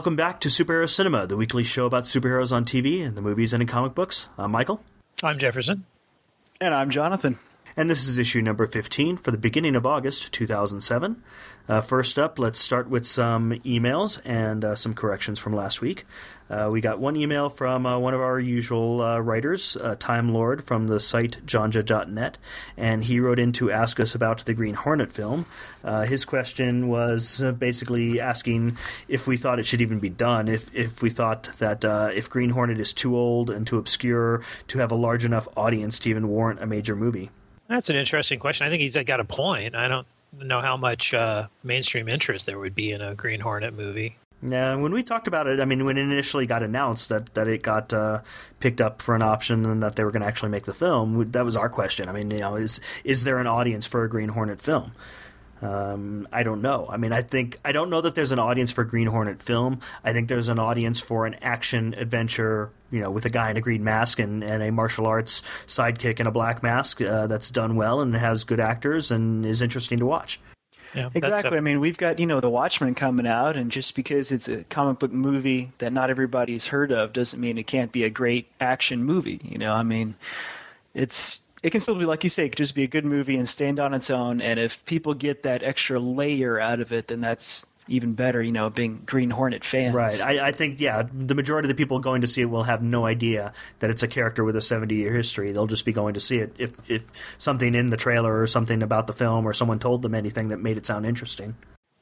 And welcome back to Superhero Cinema, the weekly show about superheroes on TV and the movies and in comic books. I'm Michael. I'm Jefferson. And I'm Jonathan. And this is issue number 15 for the beginning of August 2007. Uh, first up, let's start with some emails and uh, some corrections from last week. Uh, we got one email from uh, one of our usual uh, writers, uh, Time Lord, from the site jonja.net, and he wrote in to ask us about the Green Hornet film. his question was basically asking if we thought it should even be done, if, if we thought that if Green Hornet is too old and too obscure to have a large enough audience to even warrant a major movie. That's an interesting question. I think he's got a point. I don't know how much uh, mainstream interest there would be in a Green Hornet movie. Yeah, when we talked about it, I mean, when it initially got announced that, that it got uh, picked up for an option and that they were going to actually make the film, that was our question. I mean, you know, is is there an audience for a Green Hornet film? Um, I don't know. I mean, I think I don't know that there's an audience for Green Hornet film. I think there's an audience for an action adventure, you know, with a guy in a green mask and, and a martial arts sidekick in a black mask uh, that's done well and has good actors and is interesting to watch. Yeah, exactly. A- I mean, we've got you know The Watchmen coming out, and just because it's a comic book movie that not everybody's heard of doesn't mean it can't be a great action movie. You know, I mean, it's it can still be like you say, it could just be a good movie and stand on its own. And if people get that extra layer out of it, then that's even better. You know, being Green Hornet fans, right? I, I think yeah, the majority of the people going to see it will have no idea that it's a character with a seventy-year history. They'll just be going to see it if if something in the trailer or something about the film or someone told them anything that made it sound interesting.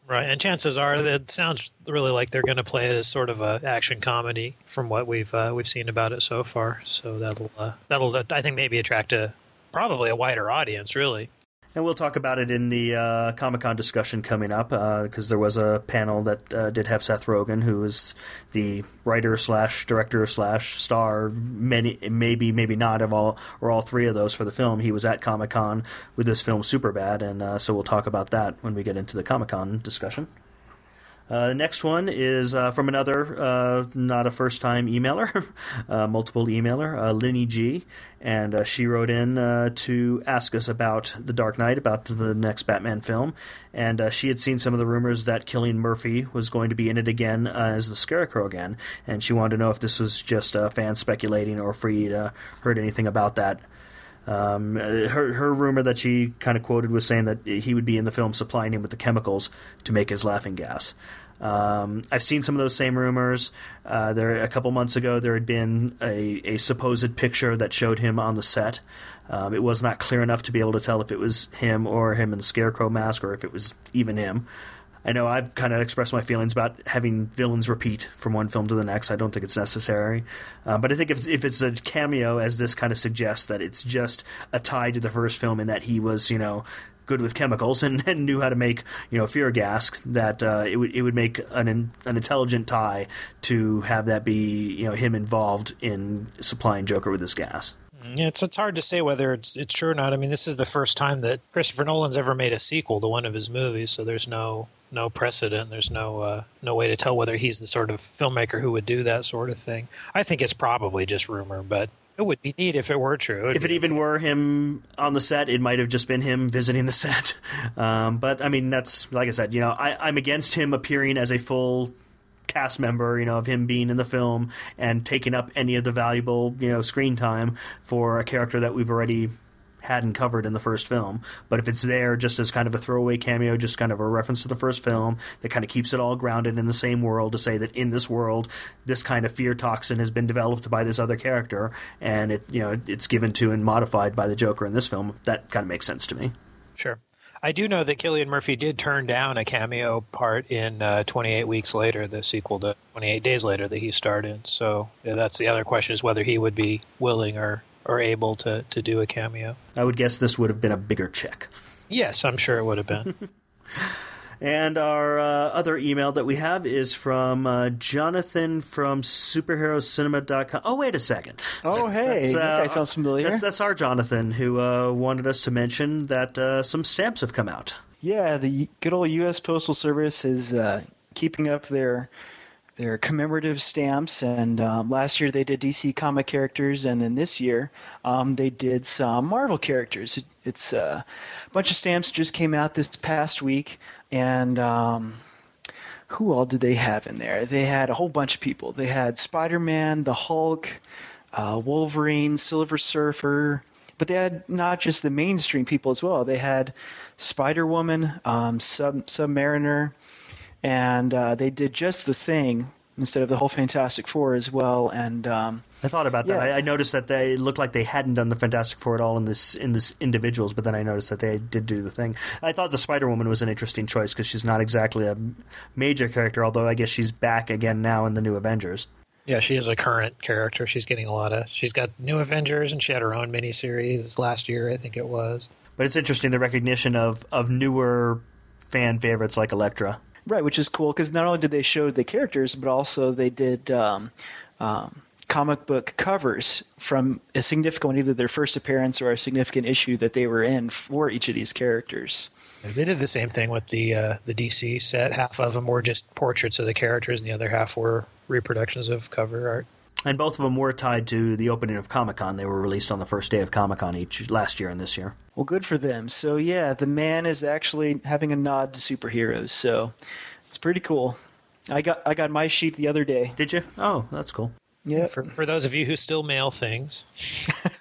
Right, and chances are it sounds really like they're going to play it as sort of a action comedy from what we've uh, we've seen about it so far. So that'll uh, that'll I think maybe attract a probably a wider audience, really. And we'll talk about it in the uh, Comic Con discussion coming up because uh, there was a panel that uh, did have Seth Rogen, who is the writer slash director slash star, many maybe maybe not of all or all three of those for the film. He was at Comic Con with this film Superbad, and uh, so we'll talk about that when we get into the Comic Con discussion. Uh, next one is uh, from another, uh, not a first time emailer, uh, multiple emailer, uh, Linny G. And uh, she wrote in to ask us about The Dark Knight, about the next Batman film. And she had seen some of the rumors that Cillian Murphy was going to be in it again as the Scarecrow again. And she wanted to know if this was just fans speculating or if we would heard anything about that. Um, her her rumor that she kind of quoted was saying that he would be in the film supplying him with the chemicals to make his laughing gas. Um, I've seen some of those same rumors. Uh, there a couple months ago, there had been a, a supposed picture that showed him on the set. Um, it was not clear enough to be able to tell if it was him or him in the scarecrow mask, or if it was even him. I know I've kind of expressed my feelings about having villains repeat from one film to the next. I don't think it's necessary, uh, but I think if if it's a cameo, as this kind of suggests, that it's just a tie to the first film, and that he was, you know, good with chemicals and, and knew how to make you know fear gas, that uh, it would it would make an an intelligent tie to have that be you know him involved in supplying Joker with this gas. Yeah, it's it's hard to say whether it's it's true or not. I mean, this is the first time that Christopher Nolan's ever made a sequel to one of his movies, so there's no no precedent. There's no uh, no way to tell whether he's the sort of filmmaker who would do that sort of thing. I think it's probably just rumor, but it would be neat if it were true. if it even were him on the set, it might have just been him visiting the set. Um, but I mean, that's like I said. You know, I, I'm against him appearing as a full cast member, you know, of him being in the film and taking up any of the valuable, you know, screen time for a character that we've already hadn't covered in the first film. But if it's there just as kind of a throwaway cameo, just kind of a reference to the first film that kind of keeps it all grounded in the same world to say that in this world, this kind of fear toxin has been developed by this other character and it, you know, it's given to and modified by the Joker in this film, that kind of makes sense to me. Sure. I do know that Cillian Murphy did turn down a cameo part in uh, 28 Weeks Later, the sequel to 28 Days Later that he starred in. So yeah, that's the other question is whether he would be willing or, or able to, to do a cameo. I would guess this would have been a bigger check. Yes, I'm sure it would have been. And our uh, other email that we have is from uh, Jonathan from superherocinema.com. Oh, wait a second. Oh, that's, hey. That's, uh, that guy sounds familiar. That's, that's our Jonathan who uh, wanted us to mention that uh, some stamps have come out. Yeah, the good old U.S. Postal Service is uh, keeping up their their commemorative stamps. And um, last year they did DC comic characters, and then this year um, they did some Marvel characters. It, it's uh, a bunch of stamps just came out this past week, and um, who all did they have in there? They had a whole bunch of people. They had Spider Man, the Hulk, uh, Wolverine, Silver Surfer, but they had not just the mainstream people as well. They had Spider Woman, um, Sub Submariner, and uh, they did just the thing instead of the whole Fantastic Four as well. And um, I thought about that. Yeah. I, I noticed that they looked like they hadn't done the Fantastic Four at all in this in this individuals, but then I noticed that they did do the thing. I thought the Spider Woman was an interesting choice because she's not exactly a major character, although I guess she's back again now in the new Avengers. Yeah, she is a current character. She's getting a lot of. She's got New Avengers, and she had her own miniseries last year, I think it was. But it's interesting the recognition of of newer fan favorites like Elektra. Right, which is cool because not only did they show the characters, but also they did um, um, comic book covers from a significant either their first appearance or a significant issue that they were in for each of these characters. They did the same thing with the uh, the DC set. Half of them were just portraits of the characters, and the other half were reproductions of cover art. And both of them were tied to the opening of Comic Con. They were released on the first day of Comic Con each last year and this year. Well, good for them. So yeah, the man is actually having a nod to superheroes. So it's pretty cool. I got I got my sheet the other day. Did you? Oh, that's cool. Yeah, For for those of you who still mail things,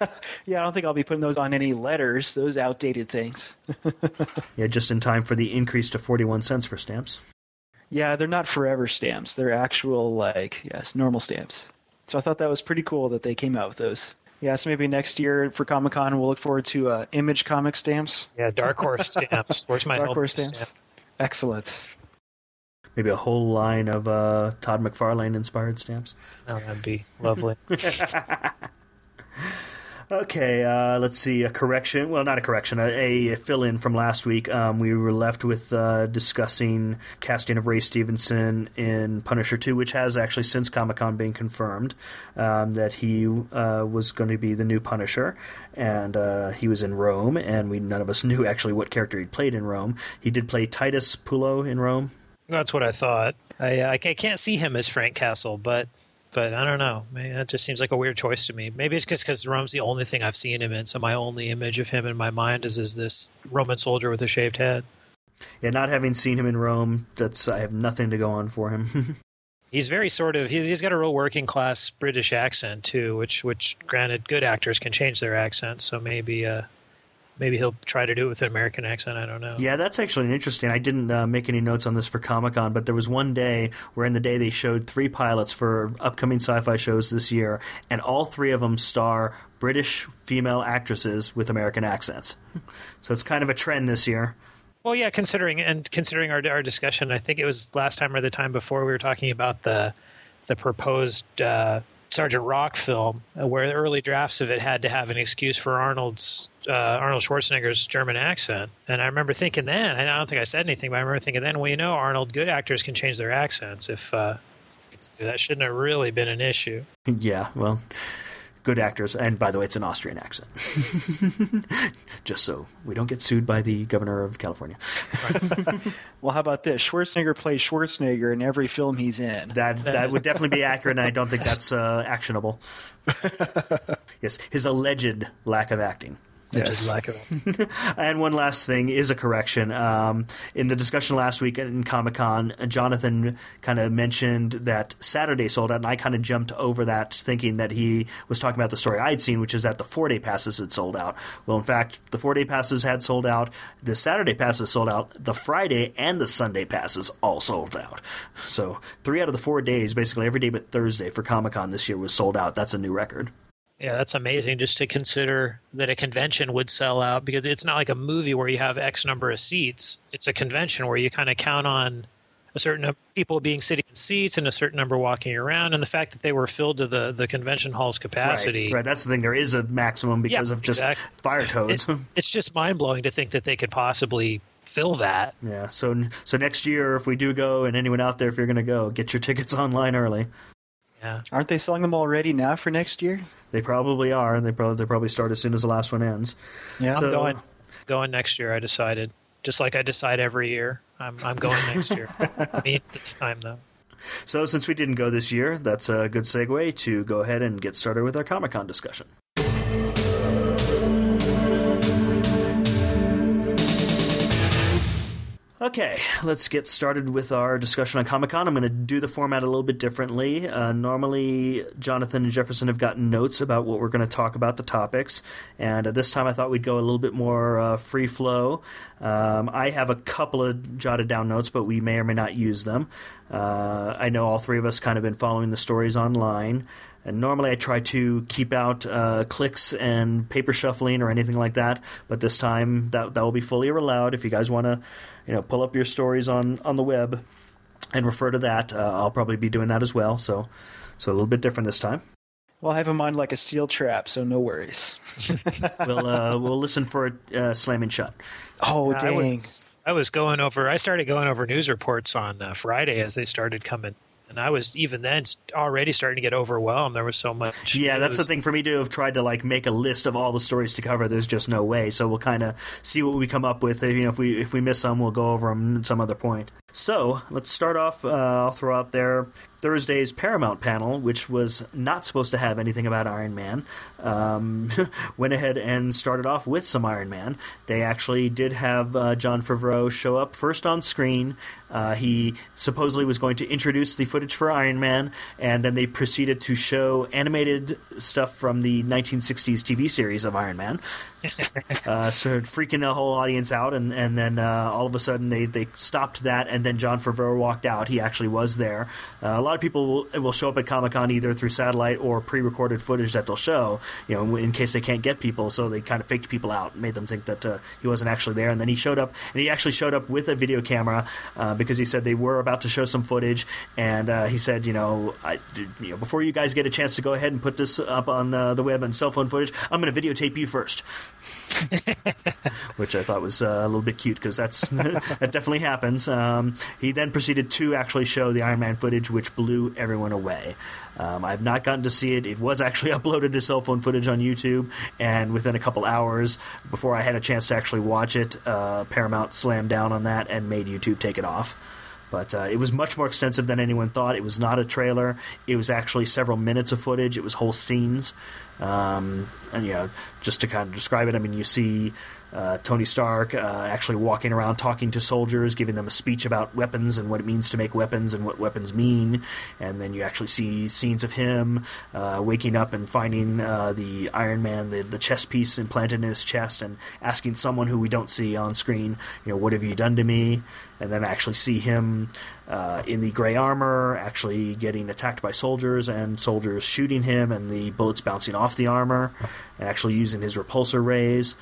yeah. I don't think I'll be putting those on any letters. Those outdated things. Yeah, just in time for the increase to forty one cents for stamps. Yeah, they're not forever stamps. They're actual like yes, normal stamps. So I thought that was pretty cool that they came out with those. Yeah, so maybe next year for Comic Con we'll look forward to uh, Image comic stamps. yeah, Dark Horse stamps. Where's my Dark Horse stamps. stamp? Excellent. Maybe a whole line of uh, Todd McFarlane inspired stamps. Oh, that'd be lovely. Okay, uh, let's see. A correction. Well, not a correction. A, a fill in from last week. Um, we were left with uh, discussing casting of Ray Stevenson in Punisher 2, which has actually since Comic Con been confirmed um, that he uh, was going to be the new Punisher. And uh, he was in Rome, and we none of us knew actually what character he'd played in Rome. He did play Titus Pullo in Rome. That's what I thought. I, I can't see him as Frank Castle, but but I don't know. Maybe that just seems like a weird choice to me. Maybe it's just because Rome's the only thing I've seen him in, so my only image of him in my mind is is this Roman soldier with a shaved head. Yeah, not having seen him in Rome, that's I have nothing to go on for him. He's very sort of he's, he's got a real working class British accent too, which which granted good actors can change their accent, so maybe uh maybe he'll try to do it with an American accent. I don't know. Yeah, that's actually interesting. I didn't uh, make any notes on this for Comic Con, but there was one day where in the day they showed three pilots for upcoming sci fi shows this year, and all three of them star British female actresses with American accents. So it's kind of a trend this year. Well, yeah, considering and considering our our discussion, I think it was last time or the time before we were talking about the the proposed uh, Sergeant Rock film, uh, where the early drafts of it had to have an excuse for Arnold's uh, Arnold Schwarzenegger's German accent, and I remember thinking then, and I don't think I said anything, but I remember thinking then, well, you know, Arnold, good actors can change their accents if. Uh, that shouldn't have really been an issue. Yeah, well, good actors. And by the way, it's an Austrian accent. Just so we don't get sued by the governor of California. Well, how about this? Schwarzenegger plays Schwarzenegger in every film he's in. That that would definitely be accurate, and I don't think that's uh, actionable. yes, his alleged lack of acting. Which is lack of And one last thing is a correction. Um, in the discussion last week in Comic Con, Jonathan kind of mentioned that Saturday sold out, and I kind of jumped over that thinking that he was talking about the story I'd seen, which is that the four day passes had sold out. Well, in fact, the four day passes had sold out, the Saturday passes sold out, the Friday and the Sunday passes all sold out. So three out of the four days, basically every day but Thursday for Comic Con this year was sold out. That's a new record. Yeah, that's amazing just to consider that a convention would sell out because it's not like a movie where you have X number of seats. It's a convention where you kind of count on a certain number of people being sitting in seats and a certain number walking around. And the fact that they were filled to the, the convention hall's capacity. Right, right, that's the thing. There is a maximum because Yeah, of just exactly. fire codes. It- it's just mind blowing to think that they could possibly fill that. Yeah. So so next year, if we do go, and anyone out there, if you're going to go, get your tickets online early. Yeah. Aren't they selling them already now for next year? They probably are. And they probably they probably start as soon as the last one ends. Yeah. So- I'm going going next year, I decided. Just like I decide every year. I'm I'm going next year. Me this time though. So since we didn't go this year, that's a good segue to go ahead and get started with our Comic Con discussion. Okay, let's get started with our discussion on Comic Con. I'm going to do the format a little bit differently. Uh, normally, Jonathan and Jefferson have gotten notes about what we're going to talk about, the topics, and uh, this time I thought we'd go a little bit more uh, free flow. Um, I have a couple of jotted down notes, but we may or may not use them. Uh, I know all three of us kind of been following the stories online. And normally I try to keep out uh, clicks and paper shuffling or anything like that, but this time that that will be fully allowed. If you guys want to, you know, pull up your stories on on the web and refer to that, uh, I'll probably be doing that as well. So, so a little bit different this time. Well, I have a mind like a steel trap, so no worries. we'll uh, we'll listen for it uh, slamming shut. Oh I dang! was, I was going over. I started going over news reports on uh, Friday as they started coming, and I was even then already starting to get overwhelmed. There was so much. Yeah, that's the thing for me to have tried to like make a list of all the stories to cover. There's just no way. So we'll kind of see what we come up with. You know, if we if we miss some, we'll go over them at some other point. So let's start off. Uh, I'll throw out there Thursday's Paramount panel, which was not supposed to have anything about Iron Man. Um, went ahead and started off with some Iron Man. They actually did have uh, Jon Favreau show up first on screen. Uh, he supposedly was going to introduce the footage for Iron Man, and then they proceeded to show animated stuff from the 1960s TV series of Iron Man. uh, started freaking the whole audience out, and and then uh, all of a sudden they, they stopped that, and then Jon Favreau walked out. He actually was there. Uh, a lot of people will, will show up at Comic Con either through satellite or pre-recorded footage that they'll show, you know, in case they can't get people. So they kind of faked people out, made them think that uh, he wasn't actually there, and then he showed up, and he actually showed up with a video camera uh, because he said they were about to show some footage, and uh, he said, you know, I, you know, before you guys get a chance to go ahead and put this up on uh, the web and cell phone footage, I'm going to videotape you first. which I thought was uh, a little bit cute because that's that definitely happens. Um, he then proceeded to actually show the Iron Man footage, which blew everyone away. Um, I've not gotten to see it. It was actually uploaded to cell phone footage on YouTube, and within a couple hours, before I had a chance to actually watch it, uh, Paramount slammed down on that and made YouTube take it off. But uh, it was much more extensive than anyone thought. It was not a trailer. It was actually several minutes of footage. It was whole scenes. Um, and you know, just to kind of describe it, I mean, you see uh, Tony Stark uh, actually walking around talking to soldiers, giving them a speech about weapons and what it means to make weapons and what weapons mean. And then you actually see scenes of him uh, waking up and finding uh, the Iron Man, the, the chest piece implanted in his chest, and asking someone who we don't see on screen, you know, what have you done to me? And then actually see him uh, in the gray armor, actually getting attacked by soldiers, and soldiers shooting him, and the bullets bouncing off the armor, and actually using his repulsor rays.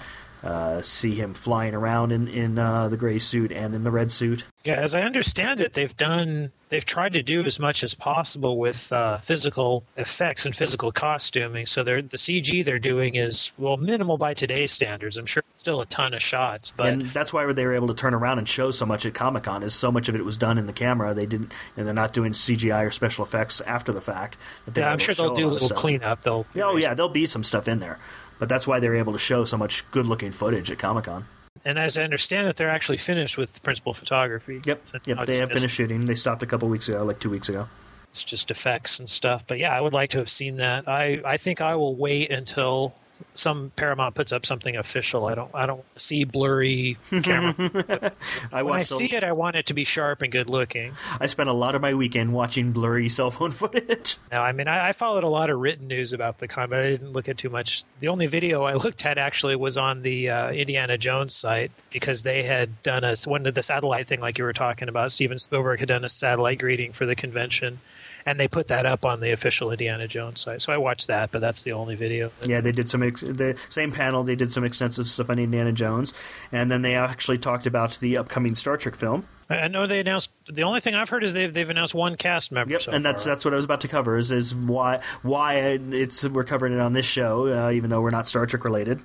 Uh, see him flying around in in uh, the gray suit and in the red suit. Yeah, as I understand it, they've done they've tried to do as much as possible with uh, physical effects and physical costuming. So they're the CG they're doing is well minimal by today's standards. I'm sure it's still a ton of shots, but and that's why they were able to turn around and show so much at Comic Con. Is so much of it was done in the camera. They didn't, and they're not doing CGI or special effects after the fact. yeah, I'm sure they'll do a little stuff. cleanup. They'll Yeah, Oh yeah, there'll be some stuff in there, but that's why they're able to show so much good-looking footage at Comic Con. And as I understand it, they're actually finished with principal photography. Yep, So yep. They have finished shooting. They stopped a couple weeks ago, like two weeks ago. It's just effects and stuff. But yeah, I would like to have seen that. I, I think I will wait until some Paramount puts up something official. I don't I don't see blurry camera. I when I see it, I want it to be sharp and good looking. I spent a lot of my weekend watching blurry cell phone footage. No, I mean, I, I followed a lot of written news about the con, but I didn't look at too much. The only video I looked at actually was on the uh, Indiana Jones site because they had done a one of the satellite thing, like you were talking about. Steven Spielberg had done a satellite greeting for the convention, and they put that up on the official Indiana Jones site. So I watched that, but that's the only video. Yeah, they did some ex- the same panel. They did some extensive stuff on Indiana Jones, and then they actually talked about the upcoming Star Trek film. I know they announced. The only thing I've heard is they've they've announced one cast member. Yep, so and that's far. that's what I was about to cover. Is is why why it's we're covering it on this show, uh, even though we're not Star Trek related.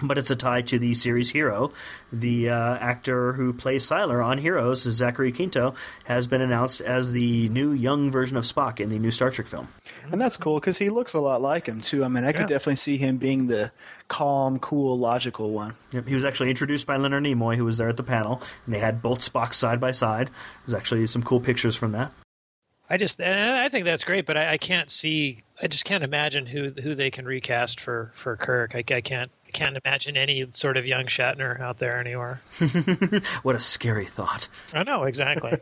But it's a tie to the series Hero. The uh, actor who plays Sylar on Heroes, Zachary Quinto, has been announced as the new young version of Spock in the new Star Trek film. And that's cool because he looks a lot like him too. I mean, I could Yeah. definitely see him being the calm, cool, logical one. Yep, he was actually introduced by Leonard Nimoy, who was there at the panel, and they had both Spocks side by side. There's actually some cool pictures from that. I just I think that's great, but I, I can't see I just can't imagine who who they can recast for for Kirk. I, I can't I can't imagine any sort of young Shatner out there anywhere. what a scary thought. I know exactly.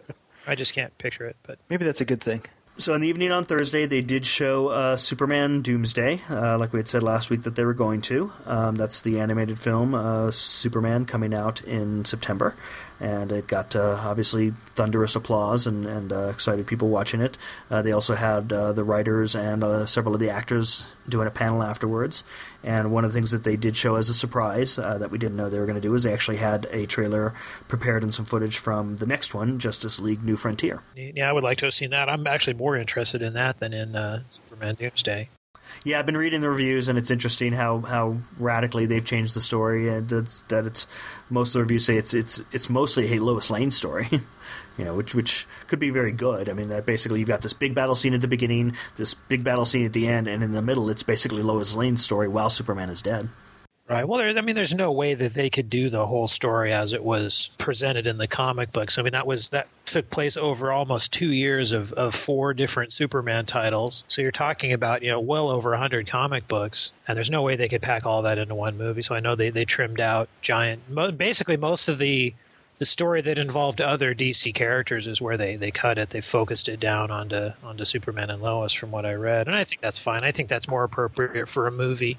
I just can't picture it, but maybe that's a good thing. So in the evening on Thursday, they did show uh, Superman Doomsday, uh, like we had said last week that they were going to. Um, that's the animated film uh, Superman coming out in September, and it got uh, obviously thunderous applause and, and uh, excited people watching it. Uh, they also had the writers and several of the actors doing a panel afterwards. And one of the things that they did show as a surprise uh, that we didn't know they were going to do is they actually had a trailer prepared and some footage from the next one, Justice League New Frontier. Yeah, I would like to have seen that. I'm actually more interested in that than in uh, Superman Doomsday. Yeah, I've been reading the reviews, and it's interesting how, how radically they've changed the story, and it's, that it's most of the reviews say it's it's it's mostly a Lois Lane story, you know, which which could be very good. I mean, that basically you've got this big battle scene at the beginning, this big battle scene at the end, and in the middle, it's basically Lois Lane's story while Superman is dead. Right. Well, there, I mean, there's no way that they could do the whole story as it was presented in the comic books. I mean, that was that took place over almost two years of, of four different Superman titles. So you're talking about you know well over hundred comic books, and there's no way they could pack all that into one movie. So I know they they trimmed out giant, basically most of the the story that involved other DC characters is where they, they cut it. They focused it down onto onto Superman and Lois, from what I read, and I think that's fine. I think that's more appropriate for a movie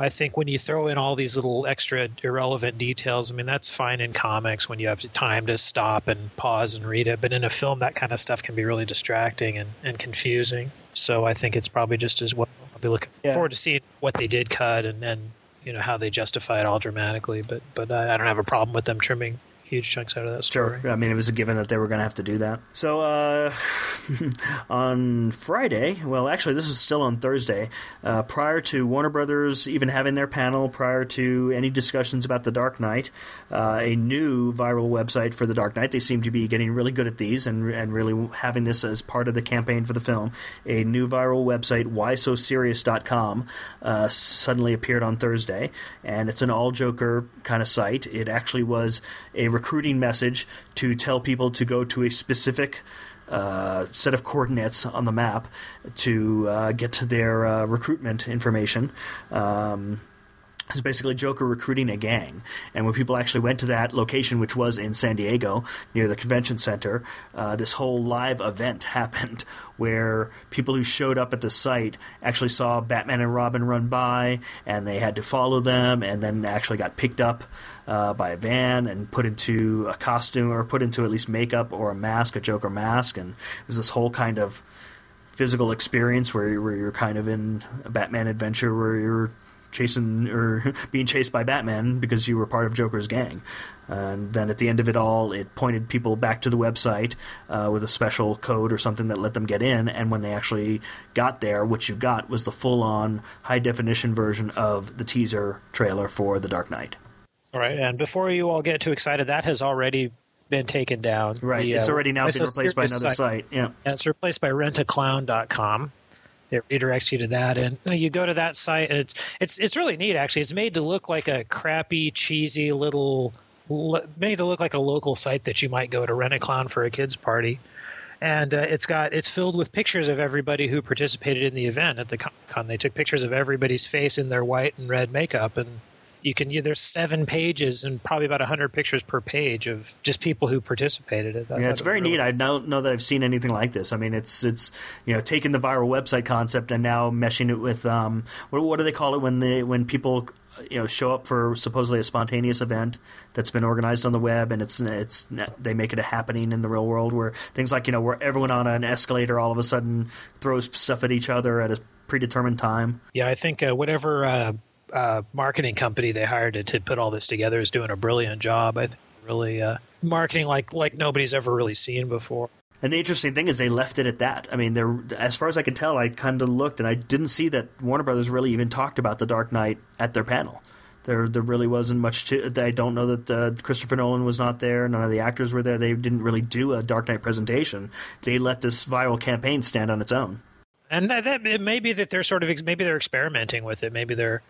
I think when you throw in all these little extra irrelevant details, I mean, that's fine in comics when you have time to stop and pause and read it. But in a film, that kind of stuff can be really distracting and, and confusing. So I think it's probably just as well. I'll be looking yeah. forward to seeing what they did cut and, and you know how they justify it all dramatically. But but I, I don't have a problem with them trimming huge chunks out of that story. Sure. I mean, it was a given that they were going to have to do that. So uh, on Friday, well, actually, this was still on Thursday, uh, prior to Warner Brothers even having their panel, prior to any discussions about The Dark Knight, uh, a new viral website for The Dark Knight. They seem to be getting really good at these and, and really having this as part of the campaign for the film. A new viral website, whysoserious.com, uh, suddenly appeared on Thursday, and it's an all Joker kind of site. It actually was a recruiting message to tell people to go to a specific uh, set of coordinates on the map to uh, get to their uh, recruitment information. Um, is basically Joker recruiting a gang. And when people actually went to that location, which was in San Diego near the convention center, uh, this whole live event happened where people who showed up at the site actually saw Batman and Robin run by, and they had to follow them, and then actually got picked up uh, by a van and put into a costume or put into at least makeup or a mask, a Joker mask. And there's this whole kind of physical experience where, where you're kind of in a Batman adventure where you're chasing or being chased by Batman because you were part of Joker's gang. And then at the end of it all, it pointed people back to the website uh, with a special code or something that let them get in. And when they actually got there, what you got was the full on high definition version of the teaser trailer for The Dark Knight. All right. And before you all get too excited, that has already been taken down. Right. The, it's uh, already now been replaced by another site. site. Yeah. yeah. It's replaced by rentaclown.com it redirects you to that. And you go to that site and it's it's it's really neat actually. It's made to look like a crappy cheesy little made to look like a local site that you might go to rent a clown for a kids party. And uh, it's got it's filled with pictures of everybody who participated in the event at the con. They took pictures of everybody's face in their white and red makeup and you can you, there's seven pages and probably about 100 pictures per page of just people who participated in yeah it's very really neat. I don't know that i've seen anything like this. I mean it's it's you know taking the viral website concept and now meshing it with um what, what do they call it when they when people you know show up for supposedly a spontaneous event that's been organized on the web and it's it's they make it a happening in the real world where things like you know where everyone on an escalator all of a sudden throws stuff at each other at a predetermined time? Yeah i think uh, whatever uh, uh, marketing company they hired to, to, put all this together is doing a brilliant job. I think really uh, marketing like like nobody's ever really seen before. And the interesting thing is they left it at that. I mean, they're as far as I can tell, I kind of looked and I didn't see that Warner Brothers really even talked about the Dark Knight at their panel. There, there really wasn't much to. I don't know that uh, Christopher Nolan was not there. None of the actors were there. They didn't really do a Dark Knight presentation. They let this viral campaign stand on its own. And that, that it may be that they're sort of maybe they're experimenting with it. Maybe they're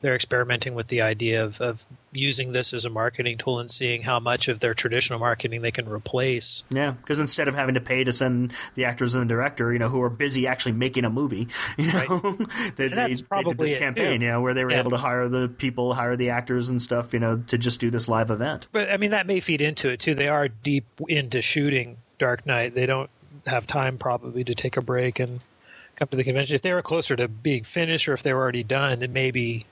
they're experimenting with the idea of, of using this as a marketing tool and seeing how much of their traditional marketing they can replace. Yeah, because instead of having to pay to send the actors and the director, you know, who are busy actually making a movie, you know, right. they, they, they, did this campaign, you know, where they were yeah. able to hire the people, hire the actors and stuff, you know, to just do this live event. But I mean, that may feed into it too. They are deep into shooting Dark Knight. They don't have time probably to take a break and come to the convention. If they were closer to being finished or if they were already done, it maybe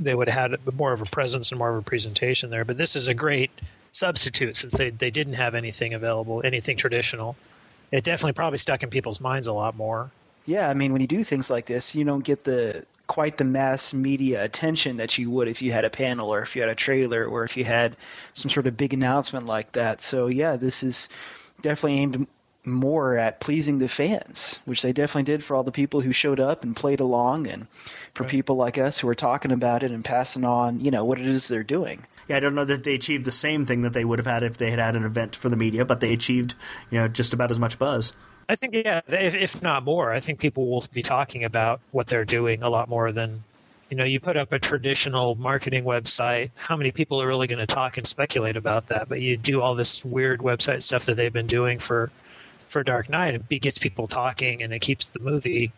they would have had more of a presence and more of a presentation there. But this is a great substitute since they, they didn't have anything available, anything traditional. It definitely probably stuck in people's minds a lot more. Yeah, I mean, when you do things like this, you don't get the quite the mass media attention that you would if you had a panel or if you had a trailer or if you had some sort of big announcement like that. So yeah, this is definitely aimed more at pleasing the fans, which they definitely did for all the people who showed up and played along, and for right. people like us who are talking about it and passing on, you know, what it is they're doing. Yeah, I don't know that they achieved the same thing that they would have had if they had had an event for the media, but they achieved, you know, just about as much buzz. I think, yeah, if, if not more, I think people will be talking about what they're doing a lot more than you know, you put up a traditional marketing website, how many people are really going to talk and speculate about that? But you do all this weird website stuff that they've been doing for for Dark Knight. It gets people talking and it keeps the movie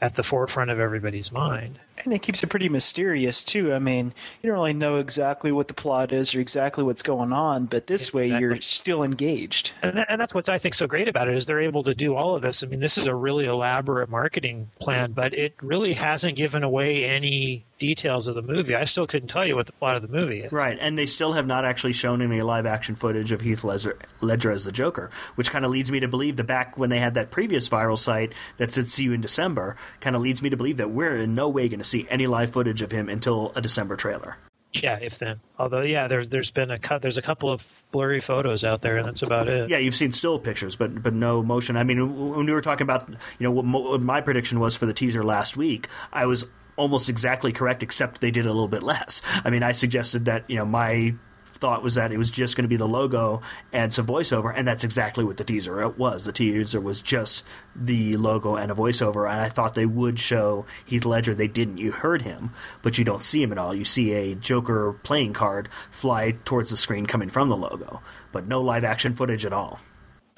at the forefront of everybody's mind. And it keeps it pretty mysterious too. I mean, you don't really know exactly what the plot is or exactly what's going on, but this exactly. way you're still engaged. And, that, and that's what's I think so great about it is they're able to do all of this. I mean, this is a really elaborate marketing plan, but it really hasn't given away any details of the movie. I still couldn't tell you what the plot of the movie is. Right, and they still have not actually shown any live action footage of Heath Ledger, Ledger as the Joker, which kind of leads me to believe that back when they had that previous viral site that said "See you in December," kind of leads me to believe that we're in no way going to see any live footage of him until a December trailer. Yeah, if then. Although, yeah, there's there's been a cut. There's a couple of blurry photos out there, and that's about it. Yeah, you've seen still pictures, but but no motion. I mean, when we were talking about, you know, what, mo- what my prediction was for the teaser last week, I was almost exactly correct, except they did a little bit less. I mean, I suggested that you know my thought was that it was just going to be the logo and some voiceover, and that's exactly what the teaser it was. The teaser was just the logo and a voiceover, and I thought they would show Heath Ledger. They didn't. You heard him, but you don't see him at all. You see a Joker playing card fly towards the screen coming from the logo, but no live action footage at all.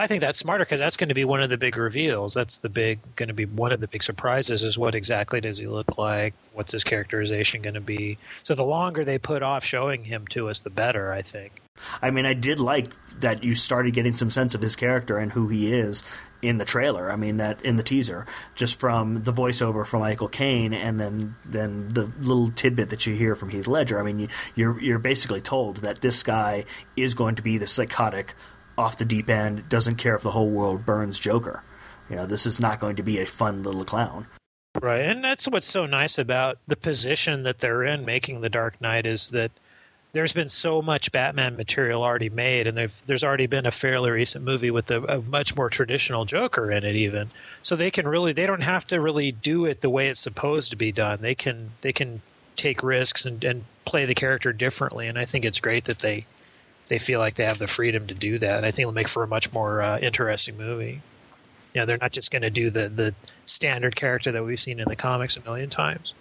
I think that's smarter because that's going to be one of the big reveals. That's the big going to be one of the big surprises is what exactly does he look like? What's his characterization going to be? So the longer they put off showing him to us, the better. I think. I mean, I did like that you started getting some sense of his character and who he is in the trailer. I mean, that in the teaser, just from the voiceover from Michael Caine, and then then the little tidbit that you hear from Heath Ledger. I mean, you, you're you're basically told that this guy is going to be the psychotic off the deep end, doesn't care if the whole world burns Joker. You know, this is not going to be a fun little clown. Right, and that's what's so nice about the position that they're in making the Dark Knight is that there's been so much Batman material already made, and there's already been a fairly recent movie with a, a, much more traditional Joker in it, even. So they can really, they don't have to really do it the way it's supposed to be done. They can, they can take risks and, and play the character differently, and I think it's great that they they feel like they have the freedom to do that. And I think it'll make for a much more uh, interesting movie. You know, they're not just going to do the the standard character that we've seen in the comics a million times.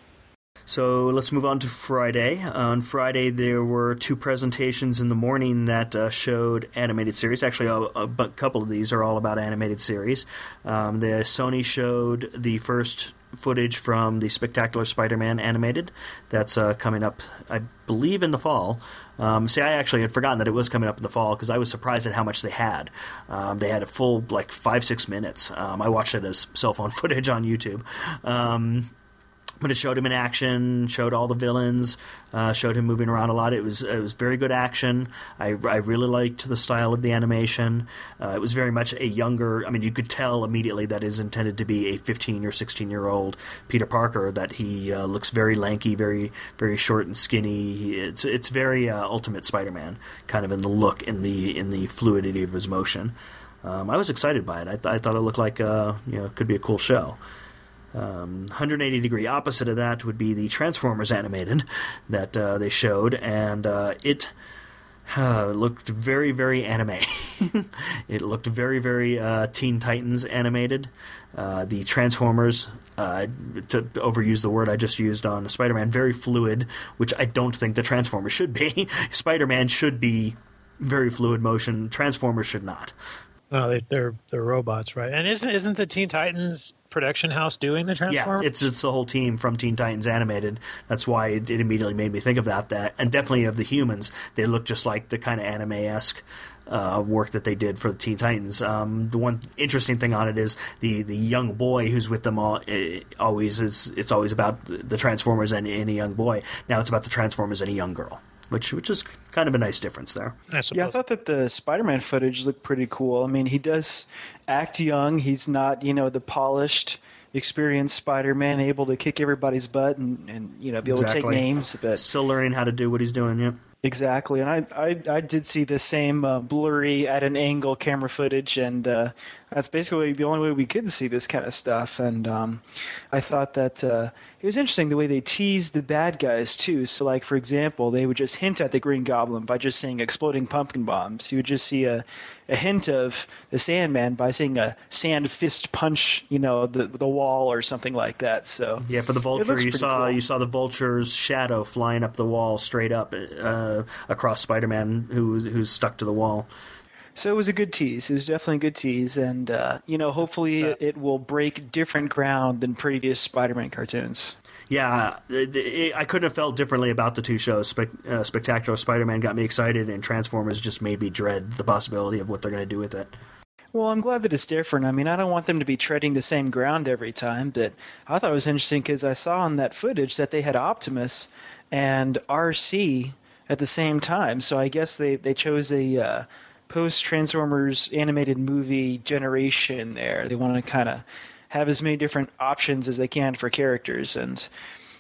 So let's move on to Friday. On Friday, there were two presentations in the morning that uh, showed animated series. Actually, a, a, couple of these are all about animated series. Um, the Sony showed the first footage from the Spectacular Spider-Man animated. That's uh, coming up, I believe, in the fall. Um, see, I actually had forgotten that it was coming up in the fall because I was surprised at how much they had. Um, they had a full like five six minutes. Um, I watched it as cell phone footage on YouTube. But it showed him in action, showed all the villains, uh, showed him moving around a lot. It was it was very good action. I, I really liked the style of the animation. Uh, it was very much a younger. I mean, you could tell immediately that is intended to be a 15 or 16 year old Peter Parker. That he uh, looks very lanky, very very short and skinny. He, it's it's very uh, Ultimate Spider-Man kind of in the look, in the in the fluidity of his motion. Um, I was excited by it. I, th- I thought it looked like uh, you know could be a cool show. Um, 180 degree opposite of that would be the Transformers animated that uh, they showed, and uh, it Uh, looked very, very anime. it looked very, very uh, Teen Titans animated. Uh, the Transformers, uh, to overuse the word I just used on Spider Man, very fluid, which I don't think the Transformers should be. Spider Man should be very fluid motion. Transformers should not. No, they, they're they're robots, right? And isn't isn't the Teen Titans production house doing the Transformers? Yeah, it's it's the whole team from Teen Titans animated. That's why it, it immediately made me think of that. And definitely of the humans, they look just like the kind of anime esque. Uh, work that they did for the Teen Titans. Um, the one interesting thing on it is the, the young boy who's with them all. It always is. It's always about the Transformers and, and a young boy. Now it's about the Transformers and a young girl which which is kind of a nice difference there. I Yeah, I thought that the Spider-Man footage looked pretty cool. I mean, he does act young. He's not, you know, the polished, experienced Spider-Man able to kick everybody's butt and, and you know be able Exactly. to take names. But Still learning how to do what he's doing. Yep. Exactly, and I, I, I did see the same uh, blurry at an angle camera footage, and uh, that's basically the only way we could see this kind of stuff. And um, I thought that uh, it was interesting the way they teased the bad guys too. So, like for example, they would just hint at the Green Goblin by just saying "exploding pumpkin bombs." You would just see a, a hint of the Sandman by saying a sand fist punch, you know, the the wall or something like that. So Yeah, for the vulture, you saw cool. you saw the vulture's shadow flying up the wall straight up uh, across Spider-Man, who who's stuck to the wall. So it was a good tease. It was definitely a good tease, and uh, you know, hopefully it, it will break different ground than previous Spider-Man cartoons. Yeah, it, it, I couldn't have felt differently about the two shows. Spec, uh, Spectacular Spider-Man got me excited, and Transformers just made me dread the possibility of what they're going to do with it. Well, I'm glad that it's different. I mean, I don't want them to be treading the same ground every time, but I thought it was interesting because I saw in that footage that they had Optimus and Arcee at the same time. So I guess they, they chose a uh, post Transformers animated movie generation there. They want to kind of have as many different options as they can for characters, and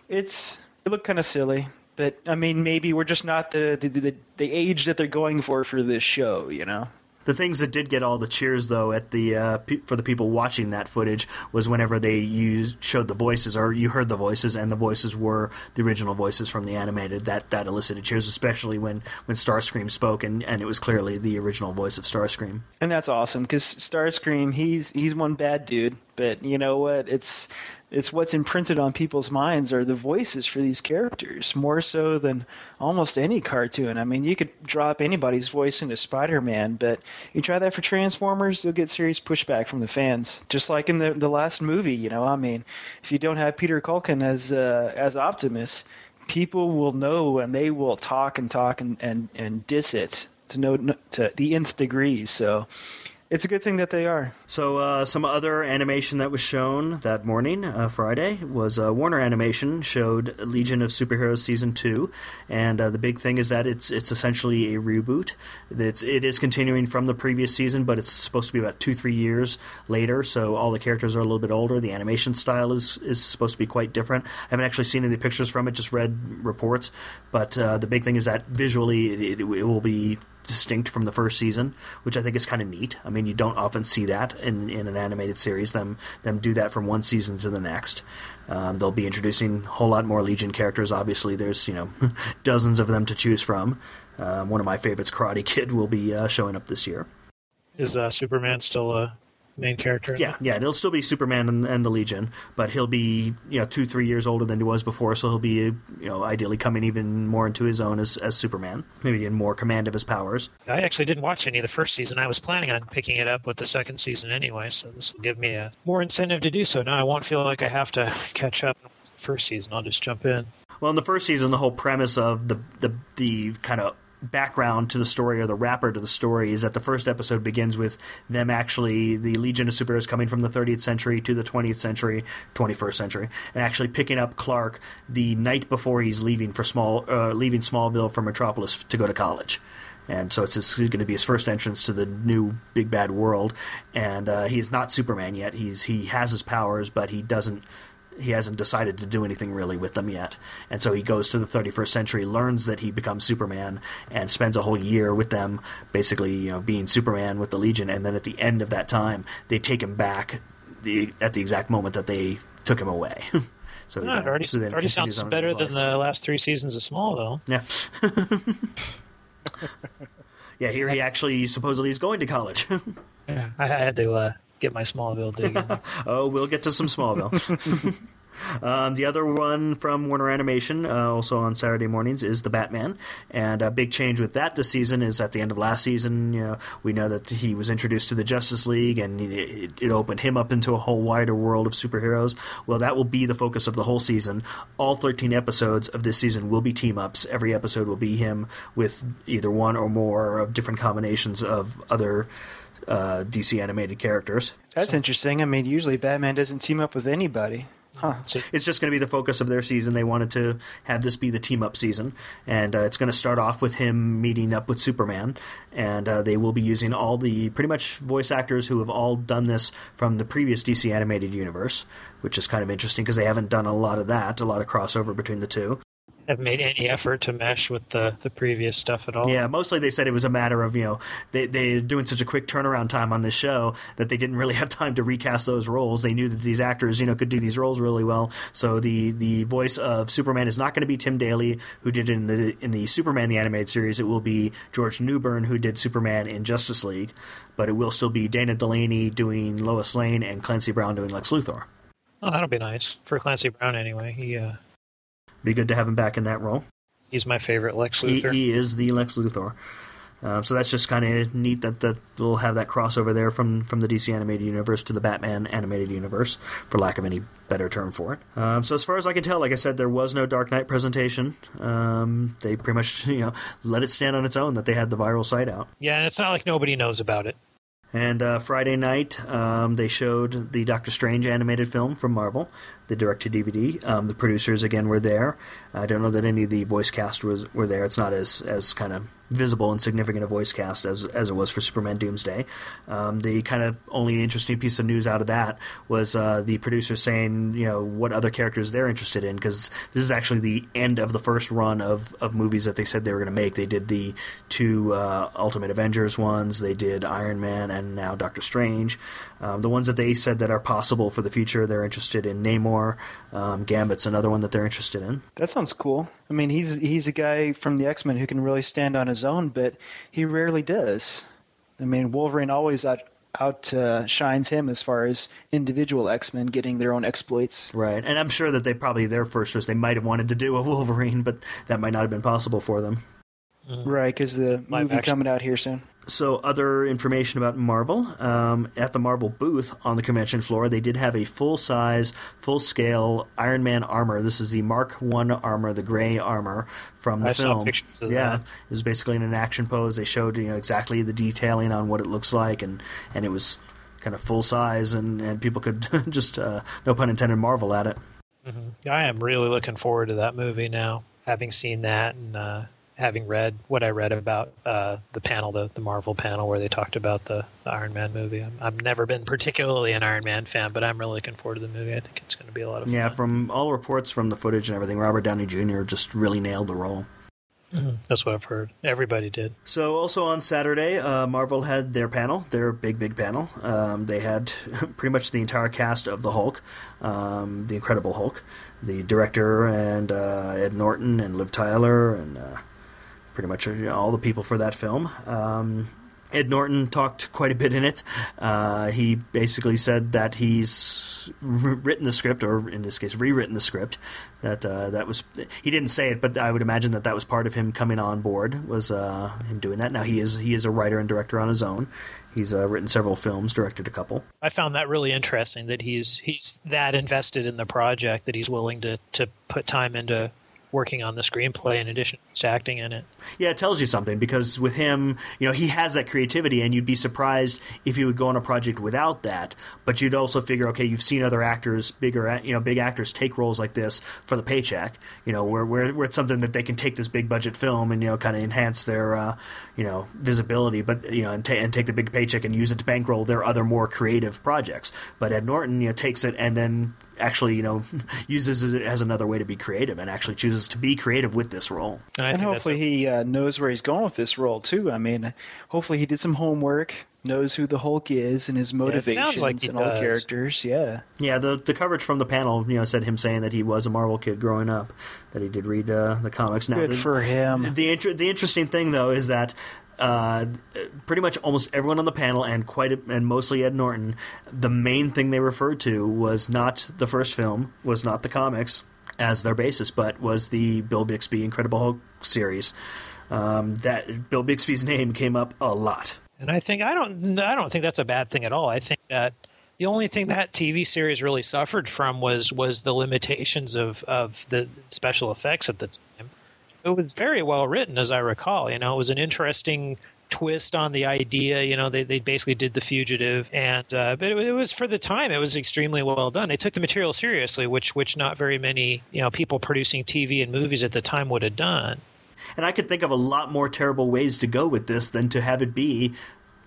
it's it looked kind of silly. But I mean, maybe we're just not the the, the the age that they're going for for this show, you know. The things that did get all the cheers, though, at the uh, pe- for the people watching that footage was whenever they used showed the voices, or you heard the voices, and the voices were the original voices from the animated. That that elicited cheers, especially when when Starscream spoke, and, and it was clearly the original voice of Starscream. And that's awesome because Starscream, he's he's one bad dude, but you know what? It's it's what's imprinted on people's minds are the voices for these characters more so than almost any cartoon. I mean, you could drop anybody's voice into Spider-Man, but you try that for Transformers, you'll get serious pushback from the fans. Just like in the the last movie, you know. I mean, if you don't have Peter Cullen as uh, as Optimus, people will know and they will talk and talk and and, and diss it to no to the nth degree. So it's a good thing that they are. So, uh, some other animation that was shown that morning, uh, Friday, was uh, Warner Animation showed Legion of Superheroes season two, and uh, the big thing is that it's it's essentially a reboot. It's it is continuing from the previous season, but it's supposed to be about two three years later. So all the characters are a little bit older. The animation style is is supposed to be quite different. I haven't actually seen any pictures from it, just read reports. But uh, the big thing is that visually it, it, it will be distinct from the first season, which I think is kind of neat. I mean, you don't often see that in, in an animated series. Them them do that from one season to the next. Um, they'll be introducing a whole lot more Legion characters. Obviously, there's you know dozens of them to choose from. Um, one of my favorites, Karate Kid, will be uh, showing up this year. Is uh, Superman still a main character? Yeah, yeah, it'll still be Superman and, and the Legion, but he'll be you know two three years older than he was before, so he'll be you know ideally coming even more into his own as, as Superman, maybe in more command of his powers. I actually didn't watch any of the first season. I was planning on picking it up with the second season anyway, so this will give me a more incentive to do so. Now I won't feel like I have to catch up with the first season. I'll just jump in. Well, in the first season, the whole premise of the the the kind of background to the story or the wrapper to the story is that the first episode begins with them actually the Legion of Superheroes coming from the 30th century to the 20th century, 21st century, and actually picking up Clark the night before he's leaving for small uh, leaving Smallville for Metropolis to go to college. And so it's his, going to be his first entrance to the new big bad world, and uh, he's not Superman yet. He's he has his powers, but he doesn't he hasn't decided to do anything really with them yet. And so he goes to the 31st century, learns that he becomes Superman, and spends a whole year with them, basically, you know, being Superman with the Legion. And then at the end of that time, they take him back the, at the exact moment that they took him away. so, Ah, it already, so then already sounds better than the last three seasons of Smallville. Yeah. yeah, here he actually supposedly is going to college. yeah, I had to uh, get my Smallville dig. oh, we'll get to some Smallville. Um, the other one from Warner Animation, uh, also on Saturday mornings, is the Batman. And a big change with that this season is at the end of last season. You know, we know that he was introduced to the Justice League, and it, it opened him up into a whole wider world of superheroes. Well, that will be the focus of the whole season. All 13 episodes of this season will be team ups. Every episode will be him with either one or more of different combinations of other. Uh, DC animated characters. That's interesting. I mean, usually Batman doesn't team up with anybody. Huh. It's just going to be the focus of their season. They wanted to have this be the team up season, and uh, it's going to start off with him meeting up with Superman, and uh, they will be using all the pretty much voice actors who have all done this from the previous DC animated universe, which is kind of interesting because they haven't done a lot of that, a lot of crossover between the two have made any effort to mesh with the, the previous stuff at all. Yeah, mostly they said it was a matter of, you know, they, they're doing such a quick turnaround time on this show that they didn't really have time to recast those roles. They knew that these actors, you know, could do these roles really well. So the, the voice of Superman is not going to be Tim Daly, who did in the in the Superman the animated series. It will be George Newbern, who did Superman in Justice League, but it will still be Dana Delany doing Lois Lane and Clancy Brown doing Lex Luthor. Oh, that'll be nice for Clancy Brown anyway. He uh, be good to have him back in that role. He's my favorite Lex Luthor. He, he is the Lex Luthor. Uh, so that's just kind of neat that, that we'll have that crossover there from, from the DC animated universe to the Batman animated universe, for lack of any better term for it. Um, so as far as I can tell, like I said, there was no Dark Knight presentation. Um, they pretty much you know let it stand on its own that they had the viral site out. Yeah, and it's not like nobody knows about it. And uh, Friday night, um, they showed the Doctor Strange animated film from Marvel, the direct to DVD. Um, the producers again were there. I don't know that any of the voice cast was were there. It's not as as kind of visible and significant a voice cast as as it was for Superman Doomsday. Um, the kind of only interesting piece of news out of that was uh, the producer saying, you know, what other characters they're interested in because this is actually the end of the first run of, of movies that they said they were going to make. They did the two uh, Ultimate Avengers ones, they did Iron Man, and now Doctor Strange. Um, the ones that they said that are possible for the future, they're interested in Namor. Um, Gambit's another one that they're interested in. That sounds cool. I mean, he's he's a guy from the X Men who can really stand on his own, but he rarely does. I mean, Wolverine always out out uh, him as far as individual X Men getting their own exploits. Right, and I'm sure that they probably their first choice they might have wanted to do a Wolverine, but that might not have been possible for them. Mm. Right, because the Live movie action. coming out here soon. So, other information about Marvel. Um, at the Marvel booth on the convention floor, they did have a full size, full scale Iron Man armor. This is the Mark One armor, the gray armor from the I film. Saw pictures of yeah, that. it was basically in an action pose. They showed you know exactly the detailing on what it looks like, and and it was kind of full size, and, and people could just uh, no pun intended marvel at it. Mm-hmm. I am really looking forward to that movie now, having seen that and. Uh having read what I read about uh, the panel, the, the Marvel panel where they talked about the, the Iron Man movie. i have never been particularly an Iron Man fan, but I'm really looking forward to the movie. I think it's going to be a lot of fun. Yeah, from all reports from the footage and everything, Robert Downey Jr. just really nailed the role. Mm-hmm. That's what I've heard. Everybody did. So, also on Saturday, uh, Marvel had their panel, their big, big panel. Um, they had pretty much the entire cast of the Hulk, um, the Incredible Hulk, the director and uh, Ed Norton and Liv Tyler and uh, pretty much all the people for that film. Um, Ed Norton talked quite a bit in it. Uh, he basically said that he's written the script, or in this case, rewritten the script. That uh, that was he didn't say it, but I would imagine that that was part of him coming on board was uh, him doing that. Now he is he is a writer and director on his own. He's uh, written several films, directed a couple. I found that really interesting that he's he's that invested in the project that he's willing to to put time into working on the screenplay in addition to acting in it. Yeah, it tells you something because with him, you know, he has that creativity, and you'd be surprised if he would go on a project without that. But you'd also figure, okay, you've seen other actors, bigger, you know, big actors take roles like this for the paycheck. You know, where where, where it's something that they can take this big budget film and you know, kind of enhance their, uh, you know, visibility, but you know, and, and take the big paycheck and use it to bankroll their other more creative projects. But Ed Norton, you know, takes it and then actually you know uses it as another way to be creative and actually chooses to be creative with this role. And, and hopefully a... he uh, knows where he's going with this role too. I mean, hopefully he did some homework, knows who the Hulk is and his motivations yeah, like and all the characters. Yeah, yeah. The the coverage from the panel, you know, said him saying that he was a Marvel kid growing up, that he did read uh, the comics. Now, Good the, for him. The the interesting thing though is that uh, pretty much almost everyone on the panel and quite a, and mostly Ed Norton, the main thing they referred to was not the first film, was not the comics as their basis, but was the Bill Bixby Incredible Hulk series. Um, that Bill Bixby's name came up a lot, and I think I don't I don't think that's a bad thing at all. I think that the only thing that TV series really suffered from was was the limitations of of the special effects at the time it was very well written, as I recall. You know, it was an interesting twist on the idea. You know, they, they basically did the fugitive, and uh, but it, it, was for the time it was extremely well done. They took the material seriously, which which not very many you know people producing TV and movies at the time would have done. And I could think of a lot more terrible ways to go with this than to have it be,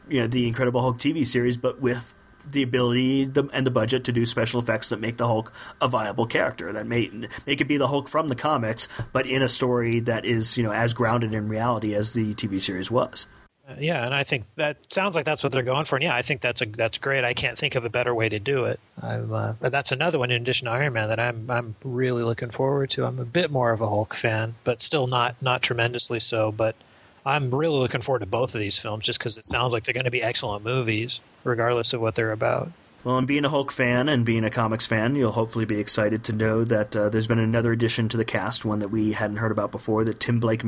you know, the Incredible Hulk TV series, but with the ability and the budget to do special effects that make the Hulk a viable character that make make it be the Hulk from the comics, but in a story that is you know as grounded in reality as the TV series was. Uh, yeah, and I think that sounds like that's what they're going for. And yeah, I think that's a that's great. I can't think of a better way to do it. Uh, that's another one in addition to Iron Man that I'm I'm really looking forward to. I'm a bit more of a Hulk fan, but still not not tremendously so. But I'm really looking forward to both of these films just because it sounds like they're going to be excellent movies, regardless of what they're about. Well, and being a Hulk fan and being a comics fan, you'll hopefully be excited to know that uh, there's been another addition to the cast, one that we hadn't heard about before. That Tim Blake